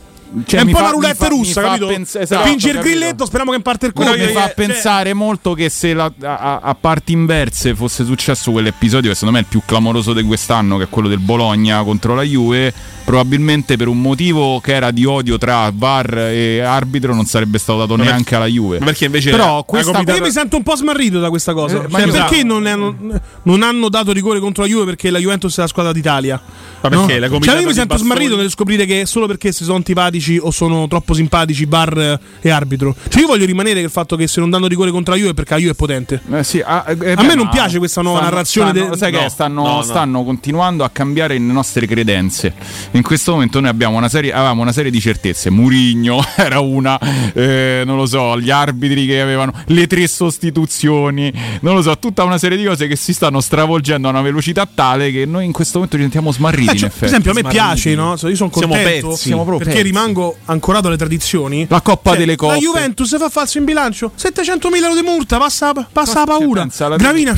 Cioè, è un po' fa- una roulette russa, fa capito? pens- esatto, Pingi il grilletto, speriamo che parte il Però colpo. mi fa Cioè, pensare molto che se la- a, a parti inverse fosse successo quell'episodio che secondo me è il più clamoroso di quest'anno, che è quello del Bologna contro la Juve, probabilmente per un motivo che era di odio tra VAR e arbitro non sarebbe stato dato Ma neanche alla Juve. perché invece Però questa comitato- Io mi sento un po' smarrito da questa cosa. Eh, ma Cioè, io- perché non, hanno, non hanno dato rigore contro la Juve perché la Juventus è la squadra d'Italia? Ma perché No? la Cioè, io mi sento bastoni- smarrito nel scoprire che solo perché si sono antipatici o sono troppo simpatici bar e arbitro. Cioè, io voglio rimanere che il fatto che se non danno rigore contro la Juve è perché la Juve è potente. Eh sì, ah, eh, A beh, me non piace questa nuova stanno- narrazione stanno- de- sai no, che stanno, no, no. stanno continuando a cambiare le nostre credenze. In questo momento noi abbiamo una serie, avevamo una serie di certezze. Murigno era una, eh, non lo so, gli arbitri che avevano le tre sostituzioni, non lo so, tutta una serie di cose che si stanno stravolgendo a una velocità tale che noi in questo momento ci sentiamo smarriti. Eh, in cioè, effetti. per esempio, a me Smarriti. piace, no? So, Io sono Siamo contento pezzi. Siamo proprio perché pezzi. rimango ancorato alle tradizioni. La Coppa Cioè, delle Coppe. La Juventus fa falso in bilancio 700.000 euro di multa, passa, passa la paura. pensa Gravina,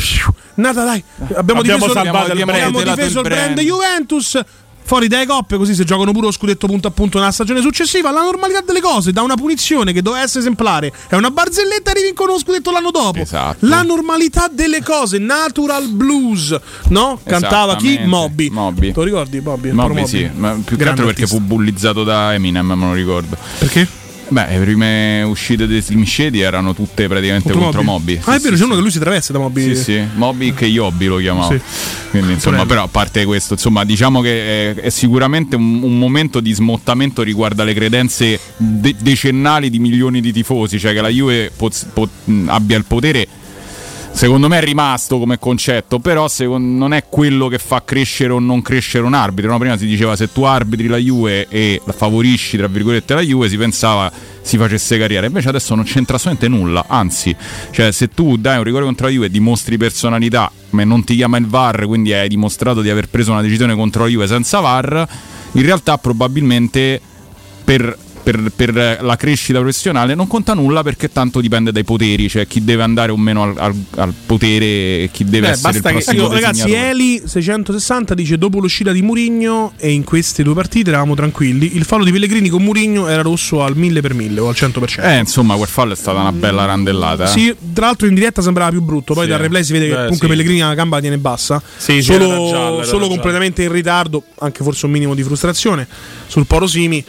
nata dai. Abbiamo, Abbiamo difeso, salvato il abbiamo brand, difeso il il brand brand. Juventus. Fuori dalle coppe, così si giocano pure lo scudetto punto a punto nella stagione successiva. La normalità delle cose, da una punizione che doveva essere esemplare, è una barzelletta e rivincono lo scudetto l'anno dopo. Esatto. La normalità delle cose, natural blues, no? Cantava chi? Moby. Te lo ricordi, Moby, poro sì, ma più che altro perché artista. fu bullizzato da Eminem, me lo ricordo. Perché? Beh, le prime uscite dei Slim Shady erano tutte praticamente contro, Moby. Ah, è vero, c'è uno che lui si traveste da Moby. Sì, sì, Moby che Yobby lo chiamavo. Sì. Quindi, insomma, Prego. però a parte questo, insomma, diciamo che è, è sicuramente un, un momento di smottamento riguardo alle credenze de- decennali di milioni di tifosi, cioè che la Juve poz- pot- abbia il potere. Secondo me è rimasto come concetto, però secon- non è quello che fa crescere o non crescere un arbitro. no? Prima si diceva se tu arbitri la Juve e favorisci, tra virgolette, la Juve, si pensava si facesse carriera. Invece adesso non c'entra assolutamente nulla. Anzi, cioè, se tu dai un rigore contro la Juve, dimostri personalità, ma non ti chiama il VAR, quindi hai dimostrato di aver preso una decisione contro la Juve senza VAR, in realtà probabilmente per, per- per la crescita professionale non conta nulla perché tanto dipende dai poteri, cioè chi deve andare o meno al, al- al potere e chi deve Beh, essere il basta che prossimo io, ragazzi. Eli 660 dice dopo l'uscita di Murigno e in queste due partite eravamo tranquilli. Il fallo di Pellegrini con Murigno era rosso al 1000 per 1000 o al 100%. Eh, insomma, quel fallo è stata una bella randellata. eh. Sì, tra l'altro in diretta sembrava più brutto, poi Sì. dal replay si vede che Beh, comunque sì. Pellegrini la gamba tiene bassa. Sì, sì, era solo giallo, era solo completamente in ritardo, anche forse un minimo di frustrazione sul Poro Simi.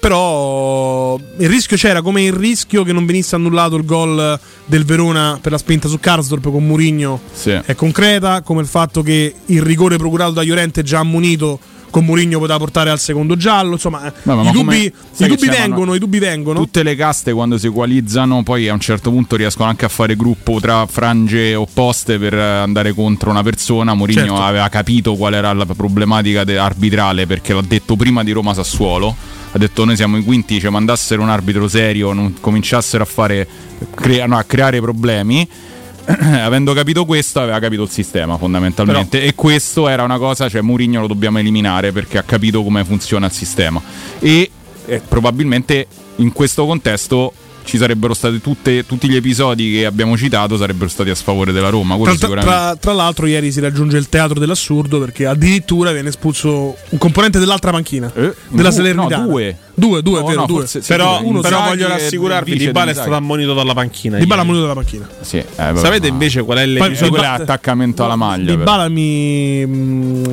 Eh, però il rischio c'era come il rischio che non venisse annullato il gol del Verona per la spinta su Karsdorp con Murigno Sì. è concreta, come il fatto che il rigore procurato da Llorente già ammonito con Murigno poteva portare al secondo giallo. Insomma, No, ma i dubbi, i dubbi vengono, i dubbi vengono. Tutte le caste quando si equalizzano poi a un certo punto riescono anche a fare gruppo tra frange opposte per eh, andare contro una persona. Mourinho Certo. aveva capito qual era la problematica arbitrale perché l'ha detto prima di Roma Sassuolo. Ha detto noi siamo i quinti, ci mandassero un arbitro serio, non cominciassero a fare crea- no, a creare problemi. Avendo capito questo, aveva capito il sistema fondamentalmente. E questo era una cosa, cioè Mourinho lo dobbiamo eliminare perché ha capito come funziona il sistema. E eh, probabilmente in questo contesto ci sarebbero stati tutte- tutti gli episodi che abbiamo citato sarebbero stati a sfavore della Roma. Tra, sicuramente. tra- tra l'altro, ieri si raggiunge il teatro dell'assurdo perché addirittura viene espulso un componente dell'altra panchina della du- Salernitana. no, due. Due, due, No, vero, no, due. forse- però uno però voglio rassicurarvi Di Bala è di stato ammonito dalla panchina. Di Bala ieri. munito dalla panchina. Sì, eh, vabbè, Sapete ma- invece qual è Poi- l'episodio? Di quello è Ba- attaccamento alla maglia. Di. Bala mi mm,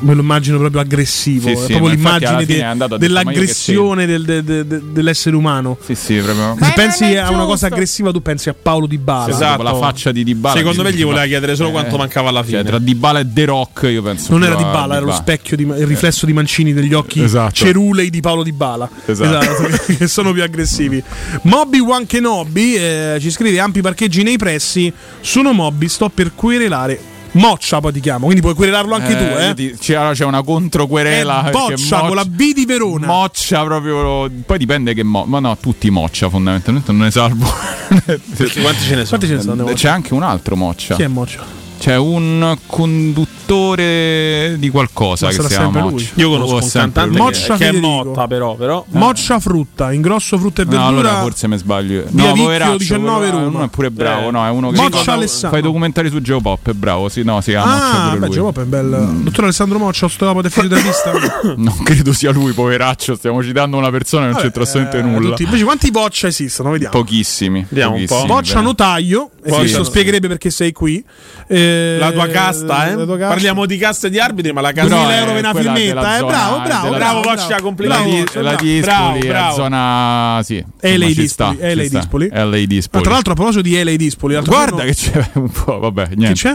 me lo immagino proprio aggressivo. Sì, è sì, proprio l'immagine de- dell'aggressione del- de- de- de- dell'essere umano. Sì, sì, proprio. Se pensi a una cosa aggressiva, tu pensi a Paolo Di Bala. Esatto, la faccia di Dybala. Secondo me di- gli voleva chiedere solo Eh, quanto mancava alla cioè, fine. tra Dybala e The Rock, io penso. Non era Di Bala, era lo specchio, di, il riflesso di Mancini degli occhi Esatto. cerulei di Paolo Di Bala. Esatto. che sono più aggressivi. Moby One Kenobi eh, ci scrive: Ampi parcheggi nei pressi. Sono Moby, sto per querelare. Moccia poi ti chiamo, quindi puoi querelarlo anche Eh, tu, eh? ti- c'è, c'è una controquerela. È perché Boccia con la B di Verona. Moccia proprio. Poi dipende che mo- Ma no, tutti moccia fondamentalmente, non ne salvo. Quanti ce ne sono? Quanti ce ne sono? C'è anche un altro moccia. Chi è Moccia? C'è un conduttore di qualcosa che si chiama Moccia. lui? Io conosco un sempre cantante lui. che- Moccia che, è motta, però. però Moccia frutta, ingrosso frutta e No, verdura. allora forse mi sbaglio. Via no, Vicchio, poveraccio, 19 quello- Roma. uno è pure bravo, Eh. no, è uno che Moccia fa- Alessandro. fa i documentari su Geopop, è bravo, sì, no, si chiama Moccia Ah, pure beh, lui. Geopop è bello. Dottor Alessandro Moccia, osteopata e fisioterapista. Non credo sia lui, poveraccio, stiamo citando una persona che non c'entra assolutamente eh, nulla. tutti- Invece quanti boccia esistono? Vediamo. Pochissimi. Vediamo un po'. Boccia notaio, e questo spiegherebbe perché sei qui. Eh, La tua casta, eh? la tua casta. Parliamo di casta e di arbitri, ma la casta 2000 No, euro è per una della eh? Bravo, bravo, della- bravo, Boccia, bravo. complimenti. La, Bravo, di- la è zona sì, LA Dispoli, LA. Dispoli. LA Dispoli. tra l'altro, a proposito di LA Dispoli, Guarda che c'è un po', vabbè, niente. c'è?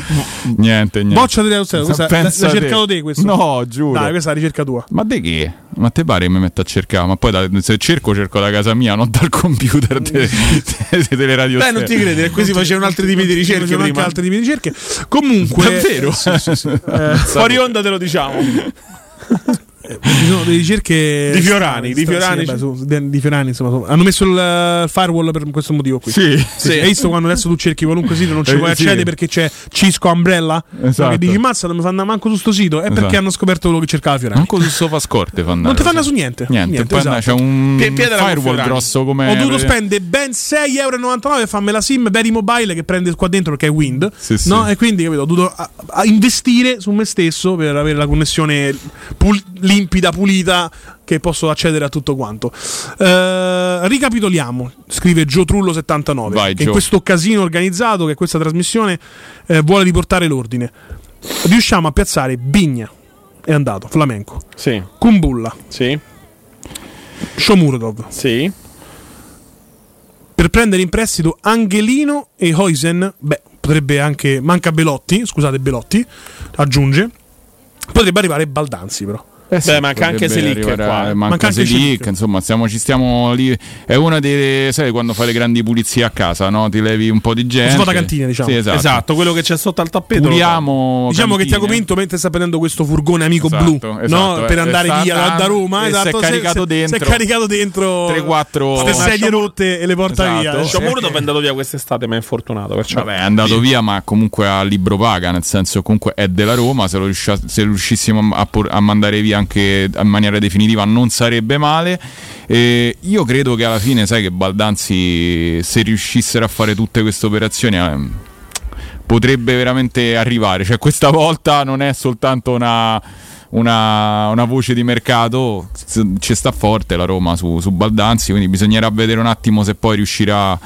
Niente, niente. Boccia delle questa, questa Pensa l'hai te. cercato te questo? No, giuro. Dai, questa è la ricerca tua. Ma di che? Ma te pare che mi metto a cercare? Ma poi da- se cerco, cerco da casa mia, non dal computer de- de- delle radio. Beh, non ti credere, e così facevano altri tipi di ricerche Facevano anche altri tipi di ricerche. Comunque, Davvero? Sì, sì, sì. Eh, Fuori onda te lo diciamo. ci sono delle ricerche Di Fiorani, di Sì, Fiorani. vabbè, su- di, Fiorani, insomma, hanno messo il eh, firewall per questo motivo qui. Sì, Sì, Hai visto quando adesso tu cerchi qualunque sito non ci Eh, puoi sì. accedere perché c'è Cisco Umbrella? Esatto. Che dici, mazza, non mi fanno manco su sto sito. È Esatto. perché hanno scoperto quello che cercava Fiorani. Manco su sofa scorte fa andare. Non ti fanno su niente. Niente, poi esatto. c'è un firewall grosso come Ho dovuto spendere ben 6,99€ euro e fammi la SIM Very Mobile che prende qua dentro perché è Wind. Sì, sì. no? E quindi capito, ho dovuto a- a investire su me stesso per avere la connessione pul- limpida, pulita, che posso accedere a tutto quanto. Eh, ricapitoliamo, scrive Gio Trullo79, Vai, che in questo casino organizzato, che questa trasmissione eh, vuole riportare l'ordine. Riusciamo a piazzare Bigna, è andato, Flamenco, Sì, Kumbulla, sì, Shomurodov, sì. per prendere in prestito Angelino e Hoisen, beh, potrebbe anche manca Belotti, scusate Belotti, aggiunge. Potrebbe arrivare Baldanzi però. Eh sì, Beh, manca anche Selic qua. Manca, Manca anche Selic, insomma, stiamo, ci stiamo lì. È una delle. Sai quando fai le grandi pulizie a casa, no? Ti levi un po' di gente. svuota cantine, diciamo. Sì, esatto. Esatto, quello che c'è sotto al tappeto. Puliamo. Diciamo che cantine. Tiago Pinto mentre sta prendendo questo furgone amico Esatto, blu esatto, no? per eh, andare sta via da, da Roma e si è esatto, caricato dentro. si è caricato dentro 3-4 le sedie rotte e le porta Esatto. via Sciomuro è andato via quest'estate, ma è infortunato. Perciò. Vabbè, è andato via, ma comunque a libro paga, nel senso comunque è della Roma, se, se riuscissimo a, por- a mandare via anche in maniera definitiva non sarebbe male. E io credo che alla fine, sai che Baldanzi, se riuscissero a fare tutte queste operazioni... ehm, potrebbe veramente arrivare. Cioè, questa volta non è soltanto una, una, una voce di mercato, ci sta forte la Roma su, su Baldanzi, quindi bisognerà vedere un attimo se poi riuscirà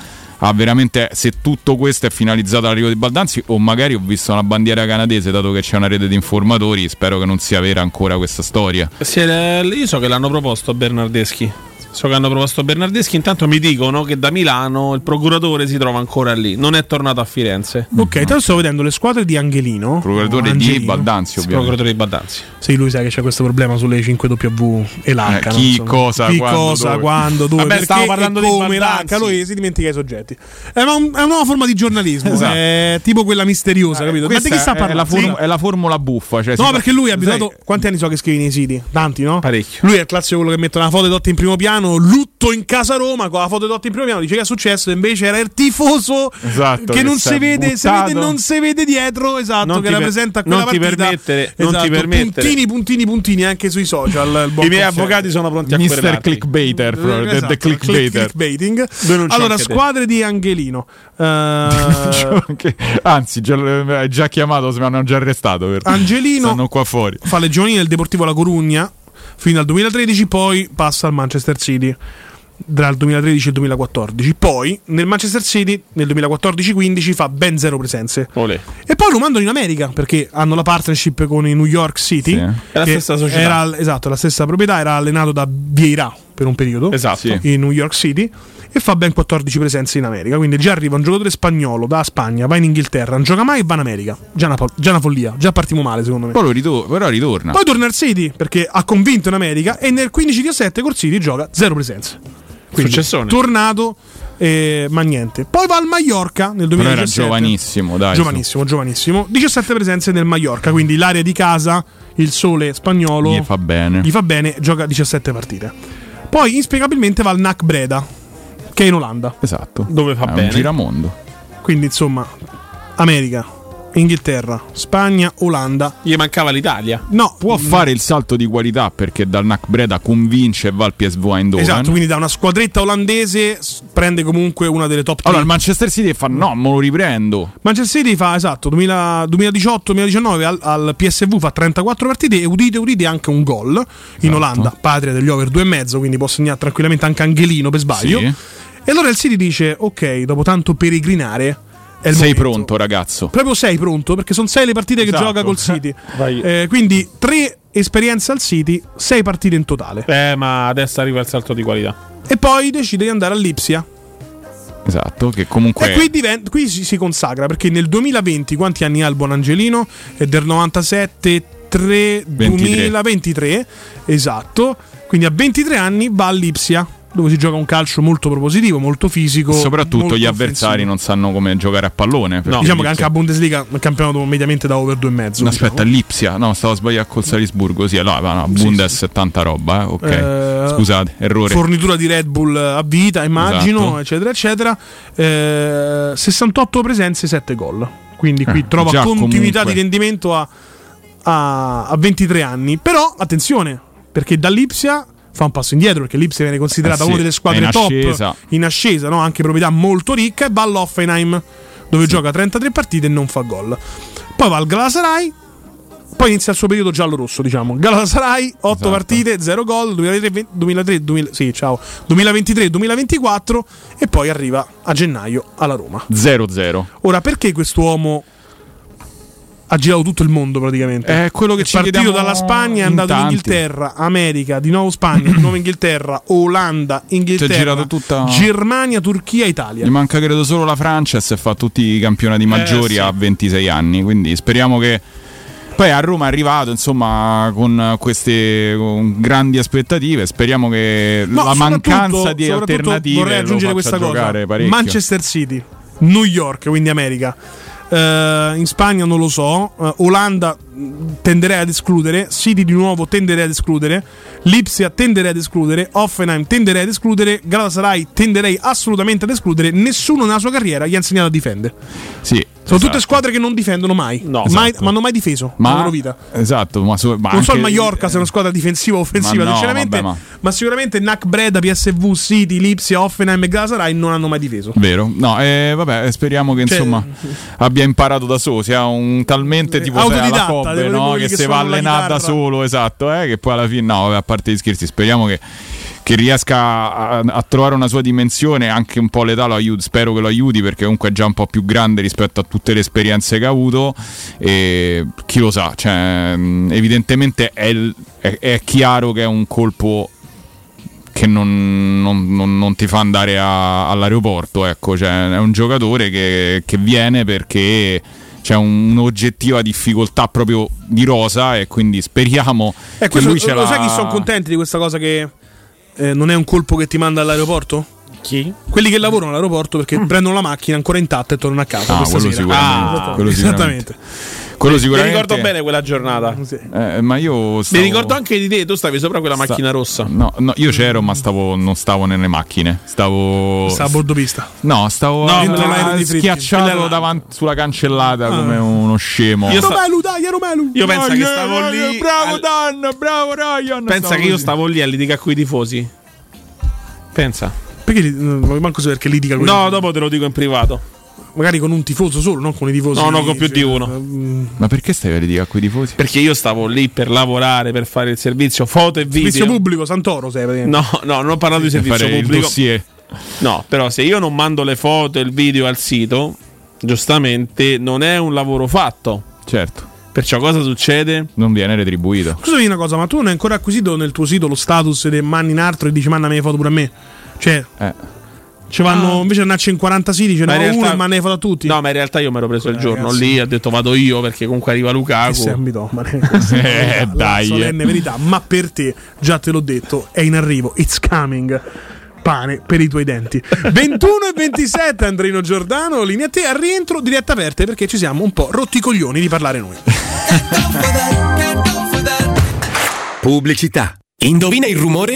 a veramente se tutto questo è finalizzato all'arrivo di Baldanzi o magari ho visto una bandiera canadese dato che c'è una rete di informatori spero che non sia vera ancora questa storia Sì, io so che l'hanno proposto a Bernardeschi. So che hanno proposto Bernardeschi. Intanto mi dicono che da Milano il procuratore si trova ancora lì. Non è tornato a Firenze. ok intanto sto vedendo le squadre di Angelino procuratore di. Baldanzi Sì, ovviamente procuratore di Baldanzi. sì lui sa che c'è questo problema sulle 5W e l'H Eh, no? chi, Insomma. cosa, chi quando, cosa dove. quando dove Vabbè, stavo parlando di come l'H lui si dimentica i soggetti è, ma un- è una nuova forma di giornalismo Esatto. è tipo quella misteriosa capito? ma di chi sta è- è la, parlando? form- è la formula buffa cioè No, perché lui ha sai- abitato. Quanti anni so che scrivi nei siti? Tanti, no? Parecchio. Lui è il classico quello che mette una foto dotta in primo piano piano, lutto in casa Roma con la foto di Totti in primo piano, dice che è successo, e invece era il tifoso Esatto, che che non si vede, si vede, non si vede dietro, esatto, Non che ti per- rappresenta quella non ti partita. permettere- non ti Esatto, permettere. Puntini, puntini, puntini anche sui social. I miei avvocati sono pronti a Mr. querelarti. Clickbaiter, proprio, the- the Esatto, clickbaiter. clickbaiting. Allora, squadre di Angelino. Eh, Che- Anzi, già, già chiamato, se mi hanno già arrestato. Angelino Stanno qua fuori. fa le giovanili del Deportivo La Corugna fino al 2013, poi passa al Manchester City tra il 2013 e il 2014. Poi nel Manchester City nel 2014-15 fa ben zero presenze. Olè. E poi lo mandano in America perché hanno la partnership con i New York City. Sì. È la stessa società. Era, esatto, la stessa proprietà. Era allenato da Vieira per un periodo Esatto. Sì. in New York City. E fa ben 14 presenze in America. Quindi già arriva un giocatore spagnolo da Spagna, va in Inghilterra, non gioca mai e va in America. Già una, già una follia. Già partiamo male, secondo me. Poi lo ritor- però ritorna. Poi torna al City perché ha convinto in America e nel 15-17 col City gioca zero presenze. Quindi, Successone. Tornato, eh, ma niente. Poi va al Mallorca nel Però 2017. era giovanissimo, dai. Giovanissimo, giovanissimo. 17 presenze nel Mallorca, quindi l'area di casa, il sole spagnolo. Gli fa bene. Gli fa bene, gioca 17 partite. Poi inspiegabilmente va al NAC Breda, che è in Olanda. Esatto. Dove fa È bene. un giramondo. Quindi insomma, America, Inghilterra, Spagna, Olanda. Gli mancava l'Italia. No, Può fare il salto di qualità perché dal NAC Breda convince e va al PSV Eindhoven. Esatto, quindi da una squadretta olandese prende comunque una delle top 3. Allora il Manchester City fa no, me lo riprendo. Manchester City fa esatto 2000 2018-2019 al, al PSV fa 34 partite e udite udite anche un gol Esatto. in Olanda, patria degli over 2,5, quindi può segnare tranquillamente anche Angelino per sbaglio. Sì. E allora il City dice ok, dopo tanto peregrinare è il Sei momento. pronto, ragazzo. Proprio sei pronto perché sono sei le partite Esatto. che gioca col City. Vai. Eh, quindi tre esperienze al City, sei partite in totale. Eh, ma adesso arriva il salto di qualità. E poi decide di andare all'Ipsia. Esatto, che comunque E qui, diven- qui si, si consacra perché nel 2020 quanti anni ha il buon Angelino? È del 97, 3, 2023, esatto. Quindi a 23 anni va all'Ipsia dove si gioca un calcio molto propositivo, molto fisico. soprattutto molto gli avversari offensivo. non sanno come giocare a pallone. perché Diciamo che anche la Bundesliga è campionato mediamente da over 2,5. No, aspetta, l'Ipsia, no, stavo sbagliando col Salisburgo. Sì, no, no, Bundes è tanta roba, eh, ok. Eh, Scusate, errore. Fornitura di Red Bull a vita, immagino, Esatto. eccetera, eccetera. Eh, 68 presenze, 7 gol. Quindi qui Eh, trova continuità comunque. di rendimento a, a- a 23 anni. Però, attenzione, perché dall'Ipsia fa un passo indietro, perché l'Ipsia viene considerata Eh sì, una delle squadre in top ascesa. in ascesa, no? anche proprietà molto ricca, e va all'Offenheim, dove gioca 33 partite e non fa gol. Poi va al Galatasaray, poi inizia il suo periodo giallo-rosso, diciamo. Galatasaray, 8 Esatto. partite, partite, 0 gol, 2003, 2003, 2000 sì, ciao, 2023-2024 e poi arriva a gennaio alla Roma. 0-0. Ora, perché quest'uomo ha girato tutto il mondo praticamente? È quello che è ci partito dalla Spagna, è in andato in tanti. Inghilterra, America, di nuovo Spagna, di nuovo Inghilterra, Olanda, Inghilterra, girato tutta- Germania, Turchia, Italia. Gli manca credo solo la Francia e si fa tutti i campionati maggiori sì. a 26 anni, quindi speriamo che poi a Roma è arrivato insomma con queste con grandi aspettative, speriamo che No, la mancanza di alternative vorrei aggiungere questa cosa. Manchester City New York quindi America Eh, in Spagna non lo so Eh, Olanda mh, tenderei ad escludere City di nuovo tenderei ad escludere Lipsia tenderei ad escludere Offenheim tenderei ad escludere Galatasaray tenderei assolutamente ad escludere nessuno nella sua carriera gli ha insegnato a difendere Sì, sono tutte esatto. squadre che non difendono mai, No, mai esatto. ma hanno mai difeso Ma- nella loro vita Esatto, ma, su- ma non so il Mallorca se è una squadra difensiva o offensiva, Ma no, sinceramente, vabbè, ma... ma- sicuramente NAC Breda, PSV, City, Lipsia, Offenheim e Galatasaray non hanno mai difeso. Vero? No, eh, vabbè, speriamo che Cioè- insomma abbia imparato da solo, sia un talmente tipo Kobe, dei- no? che che si va a la allenare da solo, esatto, eh? che poi alla fine no, a parte gli scherzi, speriamo che, che riesca a, a trovare una sua dimensione, anche un po' l'età lo aiuti, spero che lo aiuti perché comunque è già un po' più grande rispetto a tutte le esperienze che ha avuto e chi lo sa, cioè, evidentemente è, è- è chiaro che è un colpo che non, non- non- non ti fa andare a- all'aeroporto. Ecco, cioè, è un giocatore che, che viene perché c'è un- un'oggettiva difficoltà proprio di rosa e quindi speriamo Eh, che questo, lui ce lo la... sai chi sono contenti di questa cosa che eh, non è un colpo che ti manda all'aeroporto? Chi? Quelli che lavorano all'aeroporto perché prendono la macchina ancora intatta e tornano a casa. Ah, questa quello sera. sicuramente, Ah, quello esattamente. Quello Mi sicuramente. ricordo bene quella giornata. Eh, ma io Mi stavo... ricordo anche di te, tu stavi sopra quella Sta- macchina rossa. No, no, io c'ero, ma stavo, non stavo nelle macchine. Stavo. Sta a bordo pista. No, stavo No, eh, Fritti. schiacciato davanti sulla cancellata Ah. come uno scemo. Io sta- Romelu, dai, Romelu. Io penso che stavo lì. Bravo al- Dan, bravo Ryan. Pensa Stavo che io stavo lì a litigare con i tifosi. Pensa. Perché manco so perché litiga con No, dopo te lo dico in privato. Magari con un tifoso solo, non con i tifosi. No, no, con più cioè, di uno. mm, Ma perché stai a litigare con i tifosi? Perché io stavo lì per lavorare, per fare il servizio foto e video. Servizio pubblico, Santoro sei praticamente. No, no, non ho parlato di Per servizio pubblico. dossier. No, però se io non mando le foto e il video al sito, giustamente non è un lavoro fatto. Certo. Perciò cosa succede? Non viene retribuito. Scusami una cosa, ma tu non hai ancora acquisito nel tuo sito lo status dei manni in altro e dici manda me le foto pure a me? Cioè, Eh. Ci vanno invece di andarci in 40 siti, ce Ma ne uno realtà- e manda le foto a tutti. No, ma in realtà io mi ero preso il giorno ragazzi. lì, ho detto vado io perché comunque arriva Che Lukaku. sei ambitomane. Eh, La dai. solenne verità, ma per te, già te l'ho detto, è in arrivo. It's coming. Pane per i tuoi denti. 21 e 27 Andrino Giordano, linea a te, al rientro diretta aperte perché ci siamo un po' rotti i coglioni di parlare noi. Pubblicità. Indovina il rumore?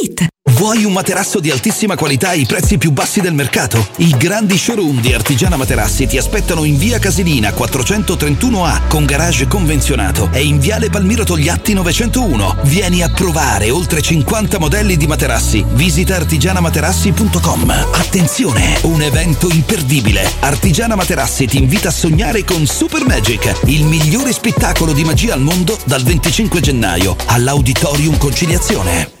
Vuoi un materasso di altissima qualità ai prezzi più bassi del mercato? I grandi showroom di Artigiana Materassi ti aspettano in via Casilina 431A con garage convenzionato e in viale Palmiro Togliatti 901. Vieni a provare oltre 50 modelli di materassi. Visita artigianamaterassi.com. Attenzione, un evento imperdibile. Artigiana Materassi ti invita a sognare con Super Magic, il migliore spettacolo di magia al mondo dal 25 gennaio all'Auditorium Conciliazione.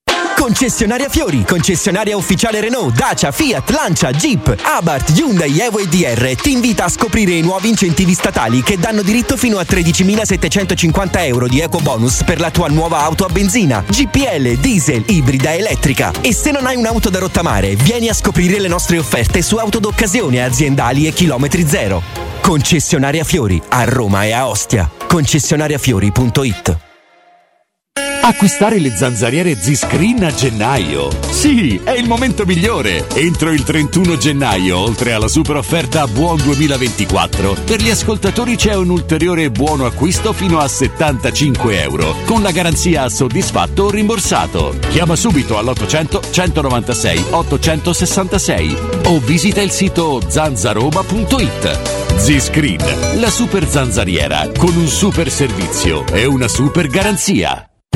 Concessionaria Fiori, concessionaria ufficiale Renault, Dacia, Fiat, Lancia, Jeep, Abarth, Hyundai, Evo e DR ti invita a scoprire i nuovi incentivi statali che danno diritto fino a 13.750 euro di eco bonus per la tua nuova auto a benzina, GPL, diesel, ibrida, elettrica. E se non hai un'auto da rottamare, vieni a scoprire le nostre offerte su auto d'occasione aziendali e chilometri zero. Concessionaria Fiori, a Roma e a Ostia. Concessionariafiori.it Acquistare le zanzariere Z-Screen a gennaio. Sì, è il momento migliore. Entro il 31 gennaio, oltre alla super offerta Buon 2024, per gli ascoltatori c'è un ulteriore buono acquisto fino a 75 euro, con la garanzia soddisfatto o rimborsato. Chiama subito all'800 196 866 o visita il sito zanzaroba.it. Z-Screen, la super zanzariera, con un super servizio e una super garanzia.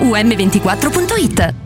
um24.it.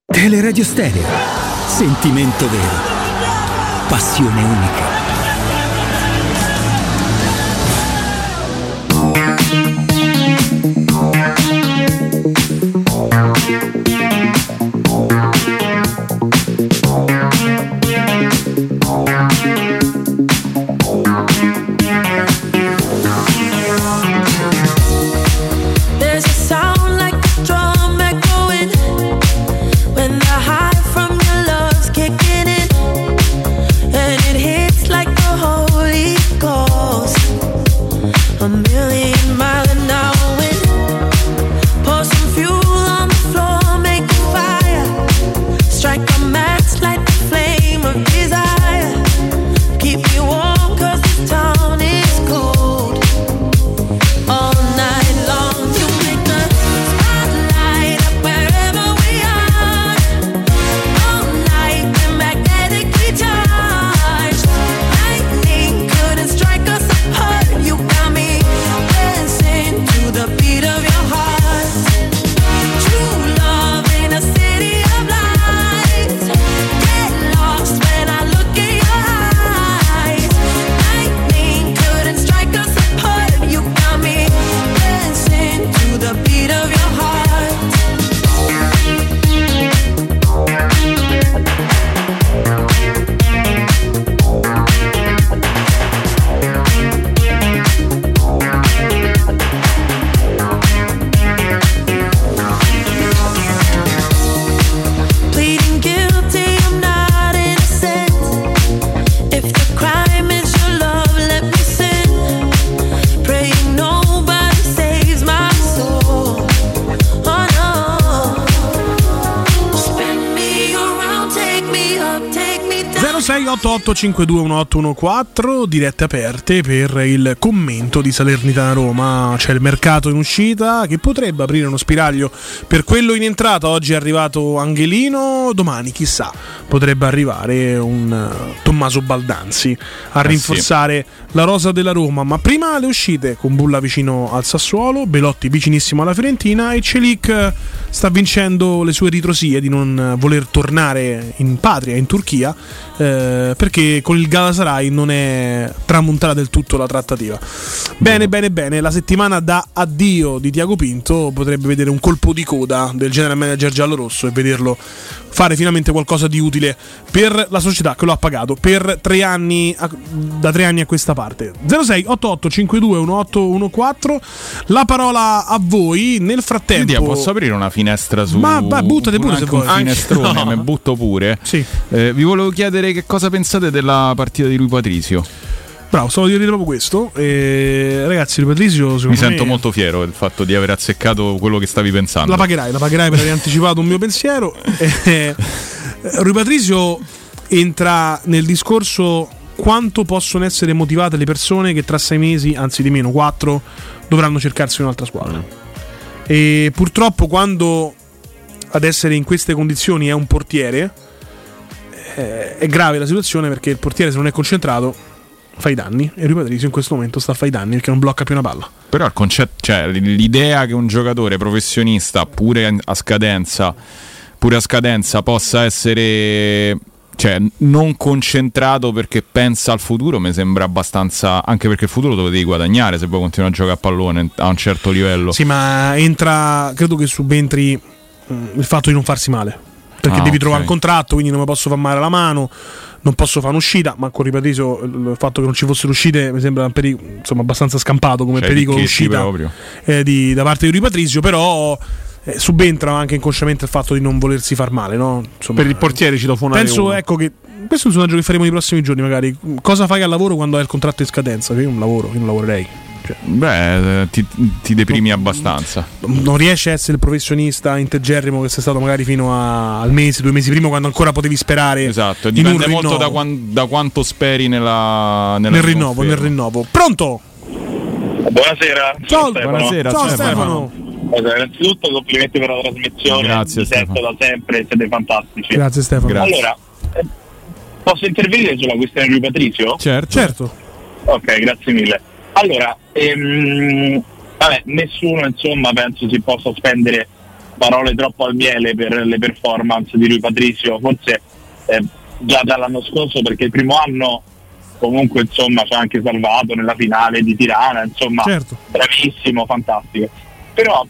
Teleradio Stereo. Sentimento vero. Passione unica. 0688521814 dirette aperte per il commento di Salernitana Roma. C'è il mercato in uscita che potrebbe aprire uno spiraglio per quello in entrata. Oggi è arrivato Angelino, domani chissà potrebbe arrivare un eh, Tommaso Baldanzi a Eh rinforzare la rosa della Roma. Ma prima le uscite con Bulla vicino al Sassuolo, Belotti vicinissimo alla Fiorentina e Celic eh, sta vincendo le sue ritrosie di non voler tornare in patria, in Turchia, eh, perché con il Galatasaray non è tramontata del tutto la trattativa. Bene, bene, bene. La settimana da addio di Tiago Pinto potrebbe vedere un colpo di coda del general manager giallorosso e vederlo fare finalmente qualcosa di utile per la società che lo ha pagato per tre anni da tre anni a questa parte 06 88 52 1814 la parola a voi nel frattempo Lidia, posso aprire una finestra su Ma- ma buttate pure se un vuoi. finestrone, Anche- no. me butto pure. Sì. Eh, vi volevo chiedere che cosa pensate della partita di lui Patrizio. bravo stavo a dire proprio questo e, ragazzi il Patrizio Mi sento me molto fiero del fatto di aver azzeccato quello che stavi pensando. la pagherai la pagherai per aver anticipato un mio pensiero Eh, Rui Patrizio entra nel discorso quanto possono essere motivate le persone che tra sei mesi, anzi di meno, quattro, dovranno cercarsi un'altra squadra. E purtroppo quando ad essere in queste condizioni è un portiere, eh, è grave la situazione perché il portiere se non è concentrato fa i danni e Rui Patrizio in questo momento sta a fare i danni perché non blocca più una palla. Però il concetto, cioè l'idea che un giocatore professionista, pure a scadenza, pure a scadenza, possa essere cioè, non concentrato perché pensa al futuro, mi sembra abbastanza. Anche perché il futuro lo devi guadagnare se vuoi continuare a giocare a pallone a un certo livello. Sì, ma entra, credo che subentri mm, il fatto di non farsi male. Perché Ah, devi ok. trovare un contratto, quindi non mi posso fare male alla mano, non posso fare un'uscita, ma con Ripatrisio il fatto che non ci fossero uscite mi sembra un perico- insomma, abbastanza scampato come Cioè, pericolo uscita eh, di- da parte di Ripatrisio, però eh, subentra anche inconsciamente il fatto di non volersi far male. No? Insomma, Per il portiere citofonare Penso uno. ecco che questo è un sondaggio che faremo nei prossimi giorni, magari. Cosa fai al lavoro quando hai il contratto in scadenza? Io non lavoro, io non lavorerei. Cioè, Beh, eh, ti, ti deprimi abbastanza. non riesci a essere il professionista integerrimo che sei stato magari fino a- al mese, due mesi prima, quando ancora potevi sperare. Esatto, dipende molto da, quan- da quanto speri nella, nella nel rinnovo, nel rinnovo. Pronto? Buonasera. Ciao, Stefano. buonasera, Ciao Stefano. Stefano. Allora, innanzitutto complimenti per la trasmissione. Grazie, Vi sento Stefano. da sempre, siete fantastici. Grazie Stefano. Grazie. Allora, eh, posso intervenire sulla questione di Patrizio? Certo. Certo. Ok, grazie mille. Allora, ehm, vabbè, nessuno insomma penso si possa spendere parole troppo al miele per le performance di lui Patrizio, forse eh, già dall'anno scorso perché il primo anno comunque insomma ci ha anche salvato nella finale di Tirana, insomma Certo. bravissimo, fantastico. Però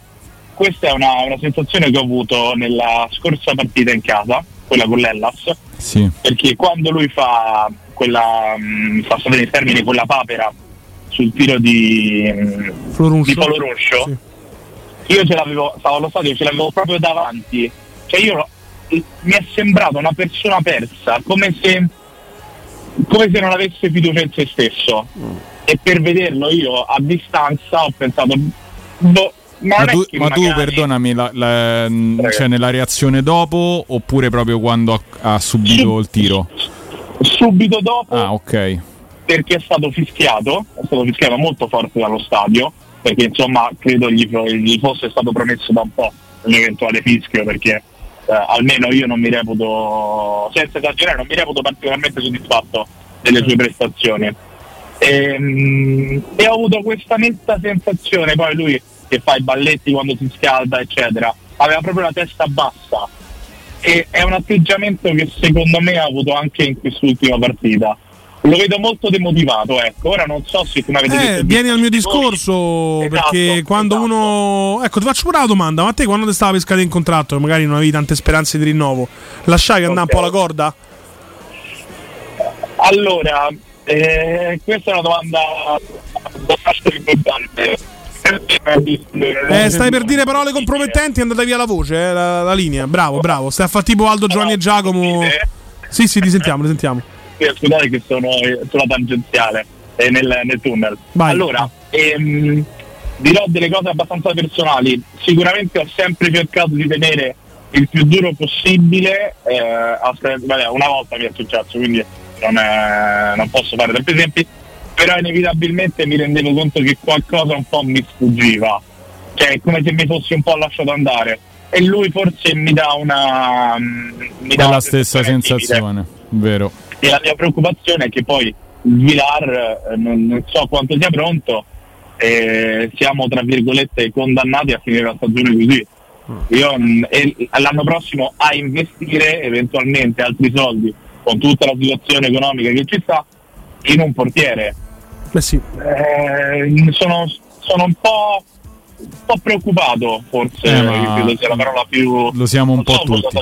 questa è una, una sensazione che ho avuto nella scorsa partita in casa, quella con l'Ellas, Sì. perché quando lui fa quella mh, passate in termini quella papera sul tiro di, mh, Floruncio. di Paolo Ruscio Sì. io ce l'avevo stavo allo stadio ce l'avevo proprio davanti cioè io mi è sembrato una persona persa come se come se non avesse fiducia in se stesso e per vederlo io a distanza ho pensato boh, ma, Ma tu, ma tu, perdonami, la- la- Prego. cioè nella reazione dopo oppure proprio quando ha, ha subito il tiro? subito dopo Ah, ok. Perché è stato fischiato, è stato fischiato molto forte dallo stadio, perché insomma credo gli, gli fosse stato promesso da un po' un eventuale fischio, perché eh, almeno io non mi reputo, senza esagerare, non mi reputo particolarmente soddisfatto delle sue prestazioni. Ehm, E, ho avuto questa netta sensazione, poi lui che fa i balletti quando si scalda, eccetera, aveva proprio la testa bassa. E è un atteggiamento che secondo me ha avuto anche in quest'ultima partita. Lo vedo molto demotivato, ecco. Ora non so se come avete Eh, detto vieni al mio discorso Esatto, perché quando uno ecco ti faccio pure la domanda. Ma a te quando ti stava per scadere in contratto magari non avevi tante speranze di rinnovo lasciavi andare un po' la corda? Allora, eh, questa è una domanda abbastanza importante. Eh, stai per dire parole compromettenti è andata via la voce eh, la, la linea. Bravo bravo. Stai a fare tipo Aldo Giovanni e Giacomo. Sì sì ti sentiamo ti sentiamo Sì, Scusate che sono eh, sulla tangenziale e nel, nel tunnel. Vai. Allora, ehm, dirò delle cose abbastanza personali. Sicuramente ho sempre cercato di tenere il più duro possibile. eh, a- vabbè, una volta mi è successo, quindi non, è- non posso fare troppi esempi. Però inevitabilmente mi rendevo conto che qualcosa un po' mi sfuggiva. Cioè, come se mi fossi un po' lasciato andare. E lui forse mi dà una. mm, Mi dà la stessa timide. sensazione, vero. E la mia preoccupazione è che poi il Vilar eh, non, non so quanto sia pronto e siamo tra virgolette condannati a finire la stagione così. Io mm, l'anno prossimo a investire eventualmente altri soldi con tutta la situazione economica che ci sta in un portiere. Beh sì. Eh, sono, sono un po', un po' preoccupato, forse Eh, ma- credo sia la parola più. Lo siamo un po' so tutti.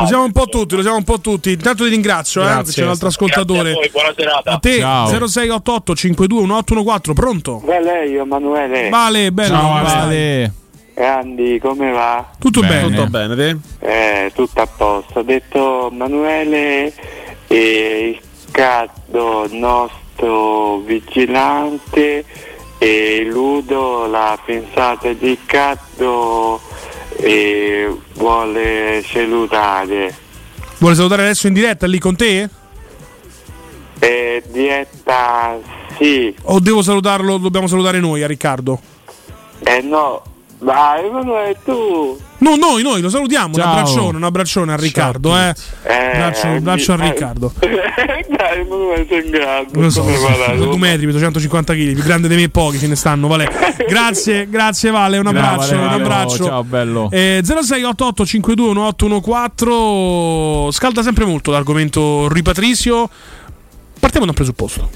lo siamo un po' tutti lo siamo un po' tutti intanto ti ringrazio eh, Grazie. c'è un altro ascoltatore a voi, buona serata. a te Ciao. 0688 521814 pronto Vale, io Emanuele. Vale bello Ciao come stai? Ale. Andy, come va? tutto Bene. bene Tutto bene, te? Eh, tutto a posto. Ho detto Emanuele, eh, il caddo nostro vigilante e Ludo, la pensata di caddo e vuole salutare. vuole salutare adesso in diretta lì con te? Eh, dieta sì, o devo salutarlo dobbiamo salutare noi a Riccardo? eh no, vai Emanuele tu. No, noi, noi lo salutiamo. Ciao. Un abbraccione, un abbraccione a Riccardo. Eh. Eh, Braccio, eh, braccio a eh, Riccardo. Dai, Emanuele sei in grado. Lo so, metri, peso 150 kg, più grande di me pochi ce ne stanno, Vale. Grazie, grazie Vale, un abbraccio, Vale, un Vale. abbraccio. Ciao, bello. Eh, 0688 521814 scalda sempre molto l'argomento Ripatrisio. Partiamo da un presupposto.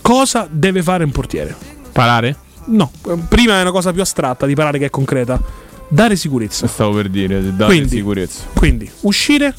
Cosa deve fare un portiere? Parare? No, prima è una cosa più astratta di parare che è concreta. Dare sicurezza. Stavo per dire, dare Quindi- sicurezza. Quindi uscire,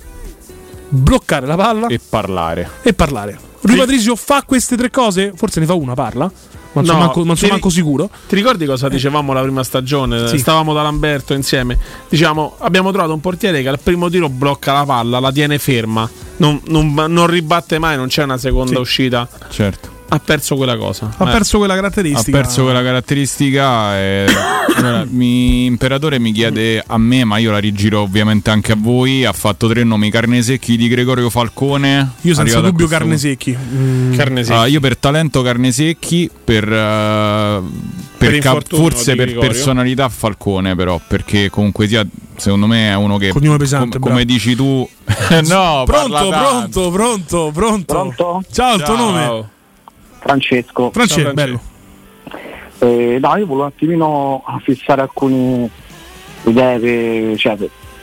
bloccare la palla E parlare. e parlare. Rui Patricio fa queste tre cose? Forse ne fa una, parla. Ma non sono No, manco, non sono ti- manco sicuro. Ti ricordi cosa dicevamo la prima stagione? Sì. Stavamo da Lamberto insieme. Diciamo, abbiamo trovato un portiere che al primo tiro blocca la palla, la tiene ferma, non, non- non ribatte mai, non c'è una seconda Sì. uscita. Certo. Ha perso quella cosa. Ha Eh. perso quella Ha caratteristica. perso quella caratteristica. E... Allora, mi- Imperatore mi chiede a me, ma io la rigiro ovviamente anche a voi. Ha fatto tre nomi: carne secchi di Gregorio Falcone. Io senza dubbio questo carne punto. secchi. Mm. Carne secchi. Ah, io per talento carne secchi, per, eh, per Per cap- forse per Gregorio. personalità Falcone, però, perché comunque sia, secondo me è uno che Cognome pesante, com- come dici tu, no, pronto, parla tanto. pronto, pronto, pronto. Pronto? Ciao, il tuo Ciao. nome? Francesco. Francesco, Ciao, bello. Eh, no, io volevo un attimino fissare alcune idee per, cioè,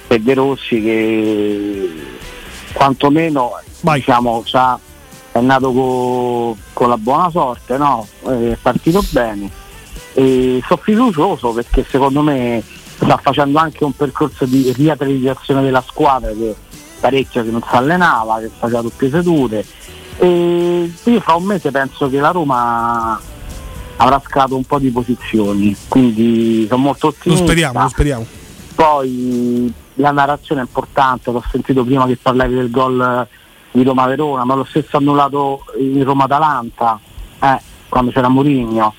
per, De Rossi che quantomeno diciamo, c'ha- è nato co- con la buona sorte, no? Eh, è partito bene. E sono fiducioso perché secondo me sta facendo anche un percorso di riattivizzazione della squadra che parecchio che non si allenava, che faceva doppie sedute. E io fra un mese penso che la Roma avrà scalato un po' di posizioni, quindi sono molto Lo ottimista. speriamo, lo speriamo. Poi la narrazione è importante, l'ho sentito prima che parlavi del gol di Roma-Verona, ma lo stesso annullato in Roma-Atalanta, eh, quando c'era Mourinho.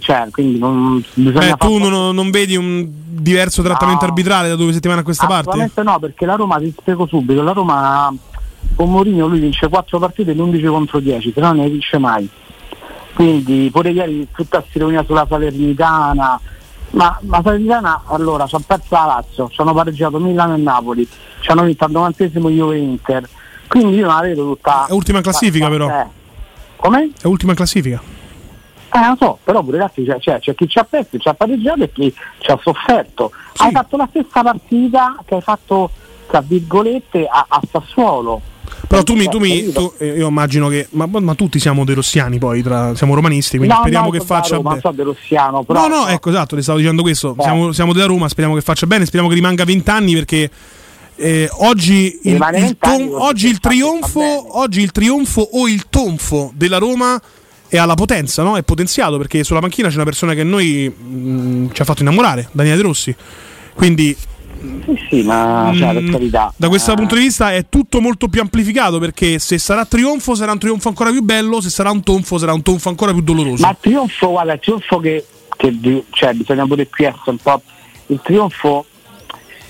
Cioè, quindi non bisogna Beh, tu non, non vedi un diverso trattamento No. arbitrale da due settimane a questa parte? Assolutamente no, perché la Roma, ti spiego subito, la Roma con Mourinho lui vince 4 partite e 11 contro 10, se no non ne vince mai. Quindi pure ieri tutta ironia sulla Salernitana, ma la Salernitana allora ci ha perso la Lazio, ci hanno pareggiato Milano e Napoli, ci hanno vinto al 90esimo Juve Inter. Quindi io non la vedo tutta. È ultima in classifica, però. Eh. Come? È ultima in classifica. Eh, lo so, però pure ragazzi c'è, c'è- c'è chi ci ha perso, ci ha pareggiato e chi ci ha sofferto. Hai fatto la stessa partita che hai fatto, tra virgolette, a, a Sassuolo. Però tu mi, tu mi tu- eh, io immagino che. Ma, ma tutti siamo dei rossiani poi, tra- siamo romanisti, quindi No, speriamo no, che faccia Roma, bene. so dello Siano, però No, no, ecco, esatto, ti stavo dicendo questo. Eh. Siamo, siamo della Roma, speriamo che faccia bene, speriamo che rimanga 20 anni perché eh, oggi, il, il 20 anni, ton- vuol oggi il trionfo, oggi il trionfo o il tonfo della Roma è alla potenza, no? È potenziato perché sulla panchina c'è una persona che noi mh, ci ha fatto innamorare, Daniele De Rossi. Quindi Sì, sì, ma cioè, per Mm, carità. da questo eh, punto di vista è tutto molto più amplificato perché se sarà trionfo sarà un trionfo ancora più bello, se sarà un tonfo sarà un tonfo ancora più doloroso. Ma il trionfo, guarda, il trionfo che, che cioè, bisogna pure qui essere un po'. Il trionfo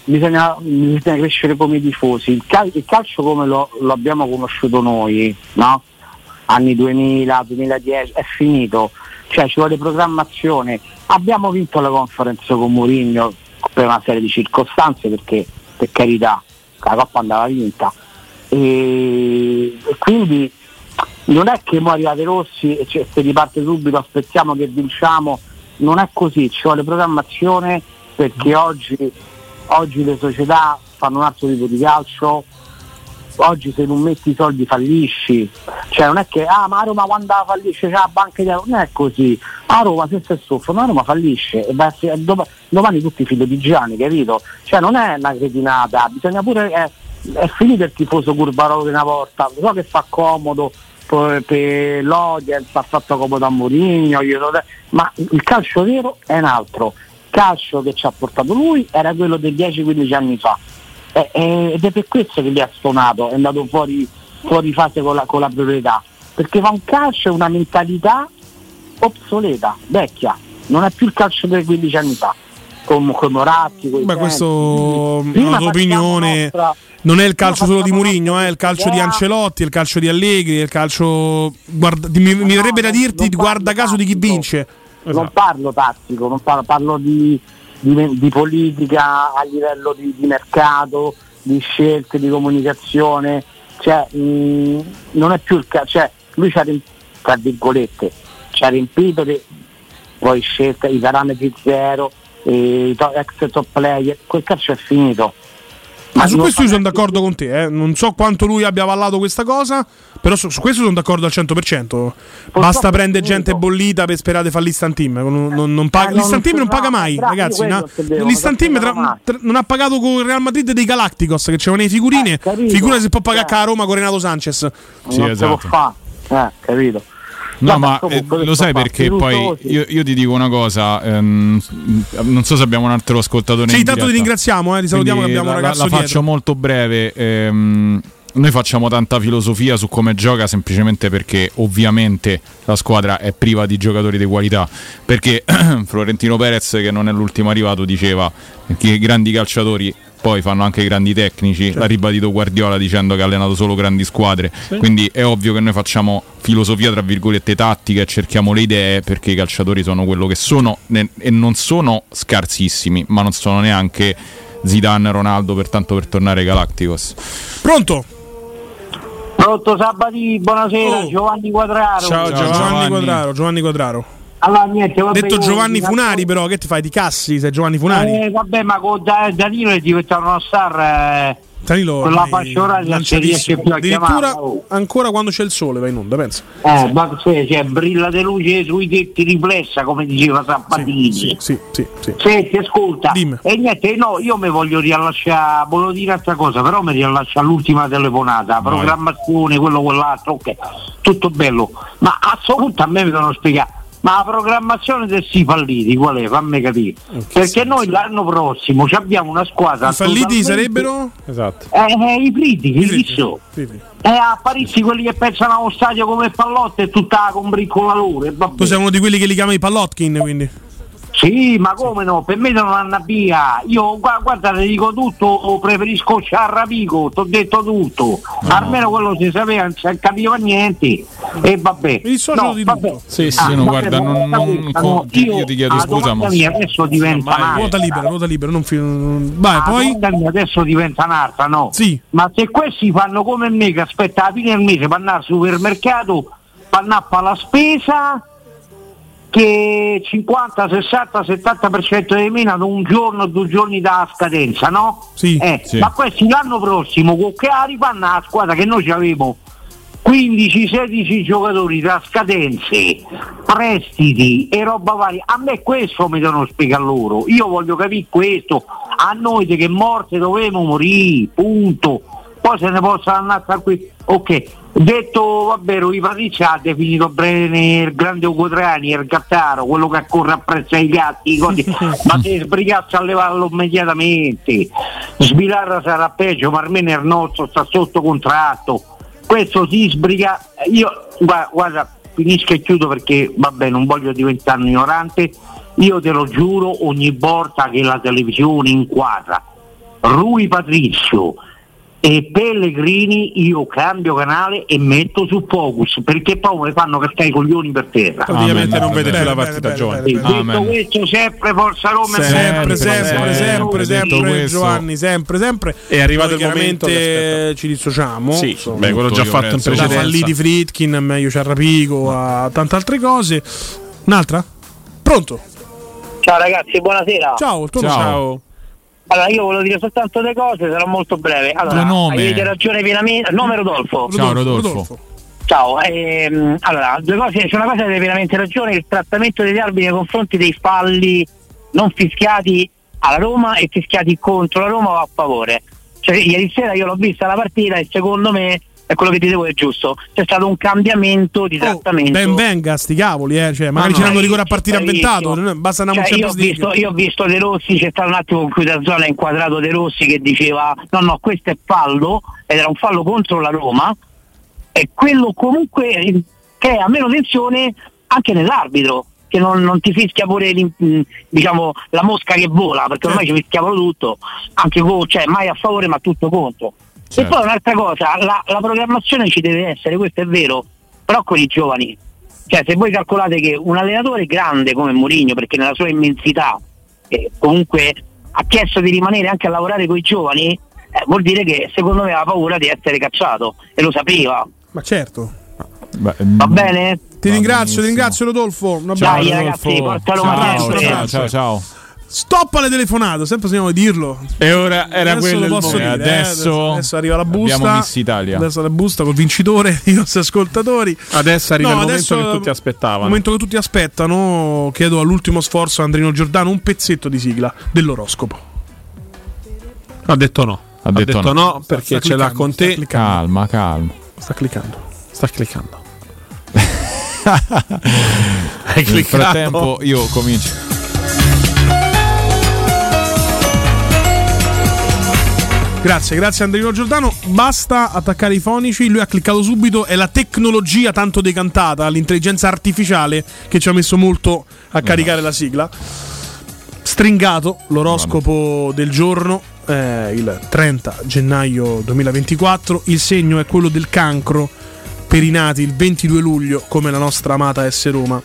bisogna, bisogna crescere come tifosi. Il, cal- il calcio come lo, lo abbiamo conosciuto noi, no? Anni 2000, 2010, è finito. Cioè ci vuole programmazione. Abbiamo vinto la conference con Mourinho per una serie di circostanze perché per carità la coppa andava vinta. E, e quindi non è che mo arrivate rossi e cioè, se riparte subito aspettiamo che vinciamo, non è così, ci vuole programmazione perché oggi, oggi le società fanno un altro tipo di calcio, oggi se non metti i soldi fallisci, cioè non è che ah ma Roma quando fallisce c'è la banca di non è così, a Roma se si soffrono, a Roma fallisce e essere- dom- domani tutti filo di Gianni, capito? Cioè non è una cretinata, bisogna pure è, è finito il tifoso curvarolo di una volta, so che fa comodo per, per l'audience, ha fatto comodo a Mourinho, lo- ma il calcio vero è un altro, il calcio che ci ha portato lui era quello dei 10-15 anni fa. Eh, eh, ed è per questo che gli ha stonato, è andato fuori, fuori fase con la, con la proprietà, perché fa un calcio e una mentalità obsoleta, vecchia, non è più il calcio dei 15 anni fa, con, con Moratti, coi Beh, questo una tua opinione. nostra- Non è il calcio solo di Mourinho, è il calcio di. Ancelotti, è il calcio di Allegri, è il calcio. Guarda, mi, mi verrebbe da dirti, guarda caso di chi vince. non parlo tattico, non parlo, parlo di, di- di politica a livello di, di mercato, di scelte, di comunicazione, cioè, mh, non è più il ca- cioè, lui ci ha tra virgolette, ci ha riempito di poi scelte, i parametri zero, eh, i to- ex top player, quel calcio è finito. Ma su questo io sono d'accordo con te, eh. non so quanto lui abbia avallato questa cosa, però su, su questo sono d'accordo al 100%. Basta prendere gente bollita per sperare fall'Instant Team. Non, non, non paga- Eh, non L'Instant Team non paga mai, bravo, ragazzi. no? non Team tra- tra- non ha pagato con il Real Madrid dei Galacticos, che c'erano le figurine. Eh. Figura se può pagare a Roma con Renato Sanchez. Sì, non esatto. si può fare. Eh, capito? No, Vabbè, ma comunque, eh, lo sai perché poi io, io ti dico una cosa, ehm, non so se abbiamo un altro ascoltatore. Sì, in tanto ti ringraziamo, eh, ti salutiamo che Quindi abbiamo un la, ragazzo la dietro. faccio molto breve. ehm, noi facciamo tanta filosofia su come gioca semplicemente perché ovviamente la squadra è priva di giocatori di qualità. Perché Florentino Perez, che non è l'ultimo arrivato, diceva che i grandi calciatori poi fanno anche i grandi tecnici. Certo. L'ha ribadito Guardiola dicendo che ha allenato solo grandi squadre. Sì. Quindi è ovvio che noi facciamo filosofia tra virgolette tattica e cerchiamo le idee perché i calciatori sono quello che sono e non sono scarsissimi, ma non sono neanche Zidane, Ronaldo, per tanto per tornare ai Galacticos. Pronto? Pronto Sabati, buonasera, Giovanni Quadraro. Oh. Ciao, Giovanni, Quadraro. Giovanni Quadraro. Allora, niente, vabbè, Detto io- Giovanni io- Funari, però, che ti fai? Ti cassi? Sei Giovanni Funari? Eh, vabbè, ma con Da- Danilo è diventato una star. Eh, Danilo, con la ormai fascia oraria non si riesce più a chiamarla. oh. ancora quando c'è il sole va in onda, pensa. Eh, ma sì, cioè, brilla di luce sui tetti riflessa, come diceva Sabatini. Sì, sì, sì. sì. Senti, ascolta, e niente, no, io mi voglio rilasciare, volevo dire altra cosa, però mi rilascio all'ultima telefonata, Vai. programmazione, quello, quell'altro, ok, tutto bello, ma a questo punto a me mi devono spiegare, ma la programmazione del si falliti qual è? Fammi capire, perché noi l'anno prossimo ci abbiamo una squadra... I falliti totalmente- sarebbero? Esatto. Eh, eh, i fritti, che chi so? Eh, a Parigi quelli che pensano allo stadio come pallotte e tutta con briccola loro. Tu sei uno di quelli che li chiama i pallotkin, quindi. Sì, ma come no? Per me non vanno via. Io gua- guarda, ti dico tutto, preferisco Ciarrapico, ti ho detto tutto. Almeno quello si sapeva, non si capiva niente. E vabbè. No, vabbè. Sì, sì, Ah, no, vabbè, guarda, non- non- questa co- no, io ti chiedo scusa, ma- mia adesso diventa un'altra. ruota libera, ruota libera, non fi- Vai, La poi. mia adesso diventa un'altra, no? Sì. Ma se questi fanno come me che aspetta la fine del mese per andare al supermercato, per andare a fare la spesa, che 50, 60, 70% di meno ad un giorno, due giorni da scadenza, no? Sì. Eh, Sì. Ma questi l'anno prossimo con che la rifanno la squadra che noi avevo 15-16 giocatori tra scadenze, prestiti e roba varia. A me questo mi devono spiegare loro. Io voglio capire questo. A noi che morte dovevamo morire, punto. Poi se ne possono andare a qui. Ok, detto vabbè, Rui Patrizia ha definito bene il grande Ugo Trani, il gattaro, quello che corre appresso ai gatti, i cosi. ma se sbrigasse a levarlo immediatamente. Sbilarra sarà peggio, ma almeno il nostro sta sotto contratto questo si sbriga io guarda, guarda finisco e chiudo perché vabbè non voglio diventare ignorante io te lo giuro ogni volta che la televisione inquadra Rui Patrizio e Pellegrini io cambio canale e metto su Focus perché poi mi fanno cascare i coglioni per terra Praticamente non vede più la partita. E detto Amen. questo sempre Forza Roma Sempre, sempre, sempre, sempre, sempre, detto questo- Giovanni, sempre, sempre. È arrivato Noi il momento che ci dissociamo. Sì, beh, quello già fatto in penso- da precedenza. falliti Fritkin, a meglio Ciarrapico, a tante altre cose. Un'altra? Pronto? ciao ragazzi buonasera Ciao, il tuo Ciao. Ciao. Allora io volevo dire soltanto due cose sarò molto breve allora avete ragione pienamente nome Rodolfo Ciao Rodolfo. Ciao, ehm, allora, due cose, c'è una cosa che avete veramente ragione, il trattamento degli arbitri nei confronti dei falli non fischiati alla Roma e fischiati contro la Roma o a favore. Cioè, ieri sera io l'ho vista la partita e secondo me è quello che dicevo è giusto. C'è stato un cambiamento di trattamento. Ben venga, sti cavoli, eh. Cioè, magari No, ci no, danno rigore a partire avventato. Basta andare Cioè, io, ho visto, io ho visto De Rossi, c'è stato un attimo in cui da zona ha inquadrato De Rossi che diceva no no questo è fallo ed era un fallo contro la Roma e quello comunque eh, crea meno tensione anche nell'arbitro che non, non ti fischia pure diciamo, la mosca che vola perché ormai ci fischiavano tutto anche co- cioè mai a favore ma tutto contro e Certo. poi un'altra cosa la, la programmazione ci deve essere questo è vero però con i giovani cioè se voi calcolate che un allenatore grande come Mourinho perché nella sua immensità eh, comunque ha chiesto di rimanere anche a lavorare con i giovani eh, vuol dire che secondo me aveva paura di essere cacciato e lo sapeva Ma certo. Beh, va bene? Ti Va ringrazio, ti benissimo. ringrazio Rodolfo. Ciao, abbraccio. ragazzi, Rodolfo. porta Roma Ciao, ciao, Ciao ciao. Stop alle telefonate, sempre sogniamo di dirlo. E ora era Adesso quello lo il posso momento. dire, eh, Adesso adesso arriva la busta. abbiamo Miss Italia. Adesso la busta col vincitore, i nostri ascoltatori. Adesso arriva No, il momento che tutti aspettavano. Il momento che tutti aspettano, chiedo all'ultimo sforzo a Andrino Giordano un pezzetto di sigla dell'oroscopo. Ha detto no. Ha detto no. no perché Sta ce l'ha con te. Calma, calma. Sta cliccando. Sta cliccando. Nel cliccato? frattempo io comincio. Grazie, grazie Andrino Giordano. Basta attaccare i fonici. Lui ha cliccato subito. È la tecnologia tanto decantata, l'intelligenza artificiale che ci ha messo molto a caricare la sigla. Stringato l'oroscopo del giorno, eh, il 30 gennaio 2024. Il segno è quello del cancro per i nati il 22 luglio, come la nostra amata S Roma.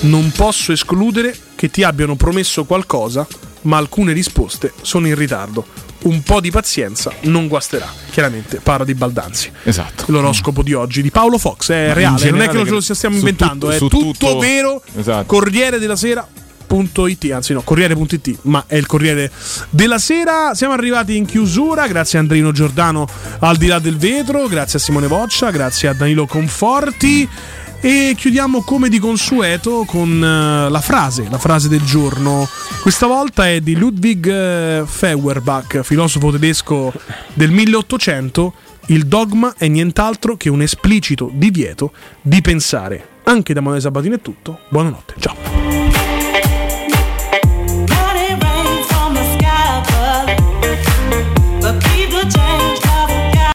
Non posso escludere che ti abbiano promesso qualcosa, ma alcune risposte sono in ritardo. Un po' di pazienza non guasterà. Chiaramente parla di Baldanzi. Esatto. L'oroscopo di oggi di Paolo Fox è Ma in reale, non è che lo ce lo stiamo inventando, tutto- è tutto, tutto- vero. Esatto. Corriere della Sera.it, anzi no, Corriere.it, ma è il Corriere della Sera. Siamo arrivati in chiusura, grazie a Andrino Giordano al di là del vetro, grazie a Simone Boccia, grazie a Danilo Conforti. E chiudiamo come di consueto con eh, la frase, la frase del giorno. Questa volta è di Ludwig eh, Feuerbach, filosofo tedesco del 1800. Il dogma è nient'altro che un esplicito divieto di pensare. Anche da Manuel Sabatino è tutto. Buonanotte, ciao.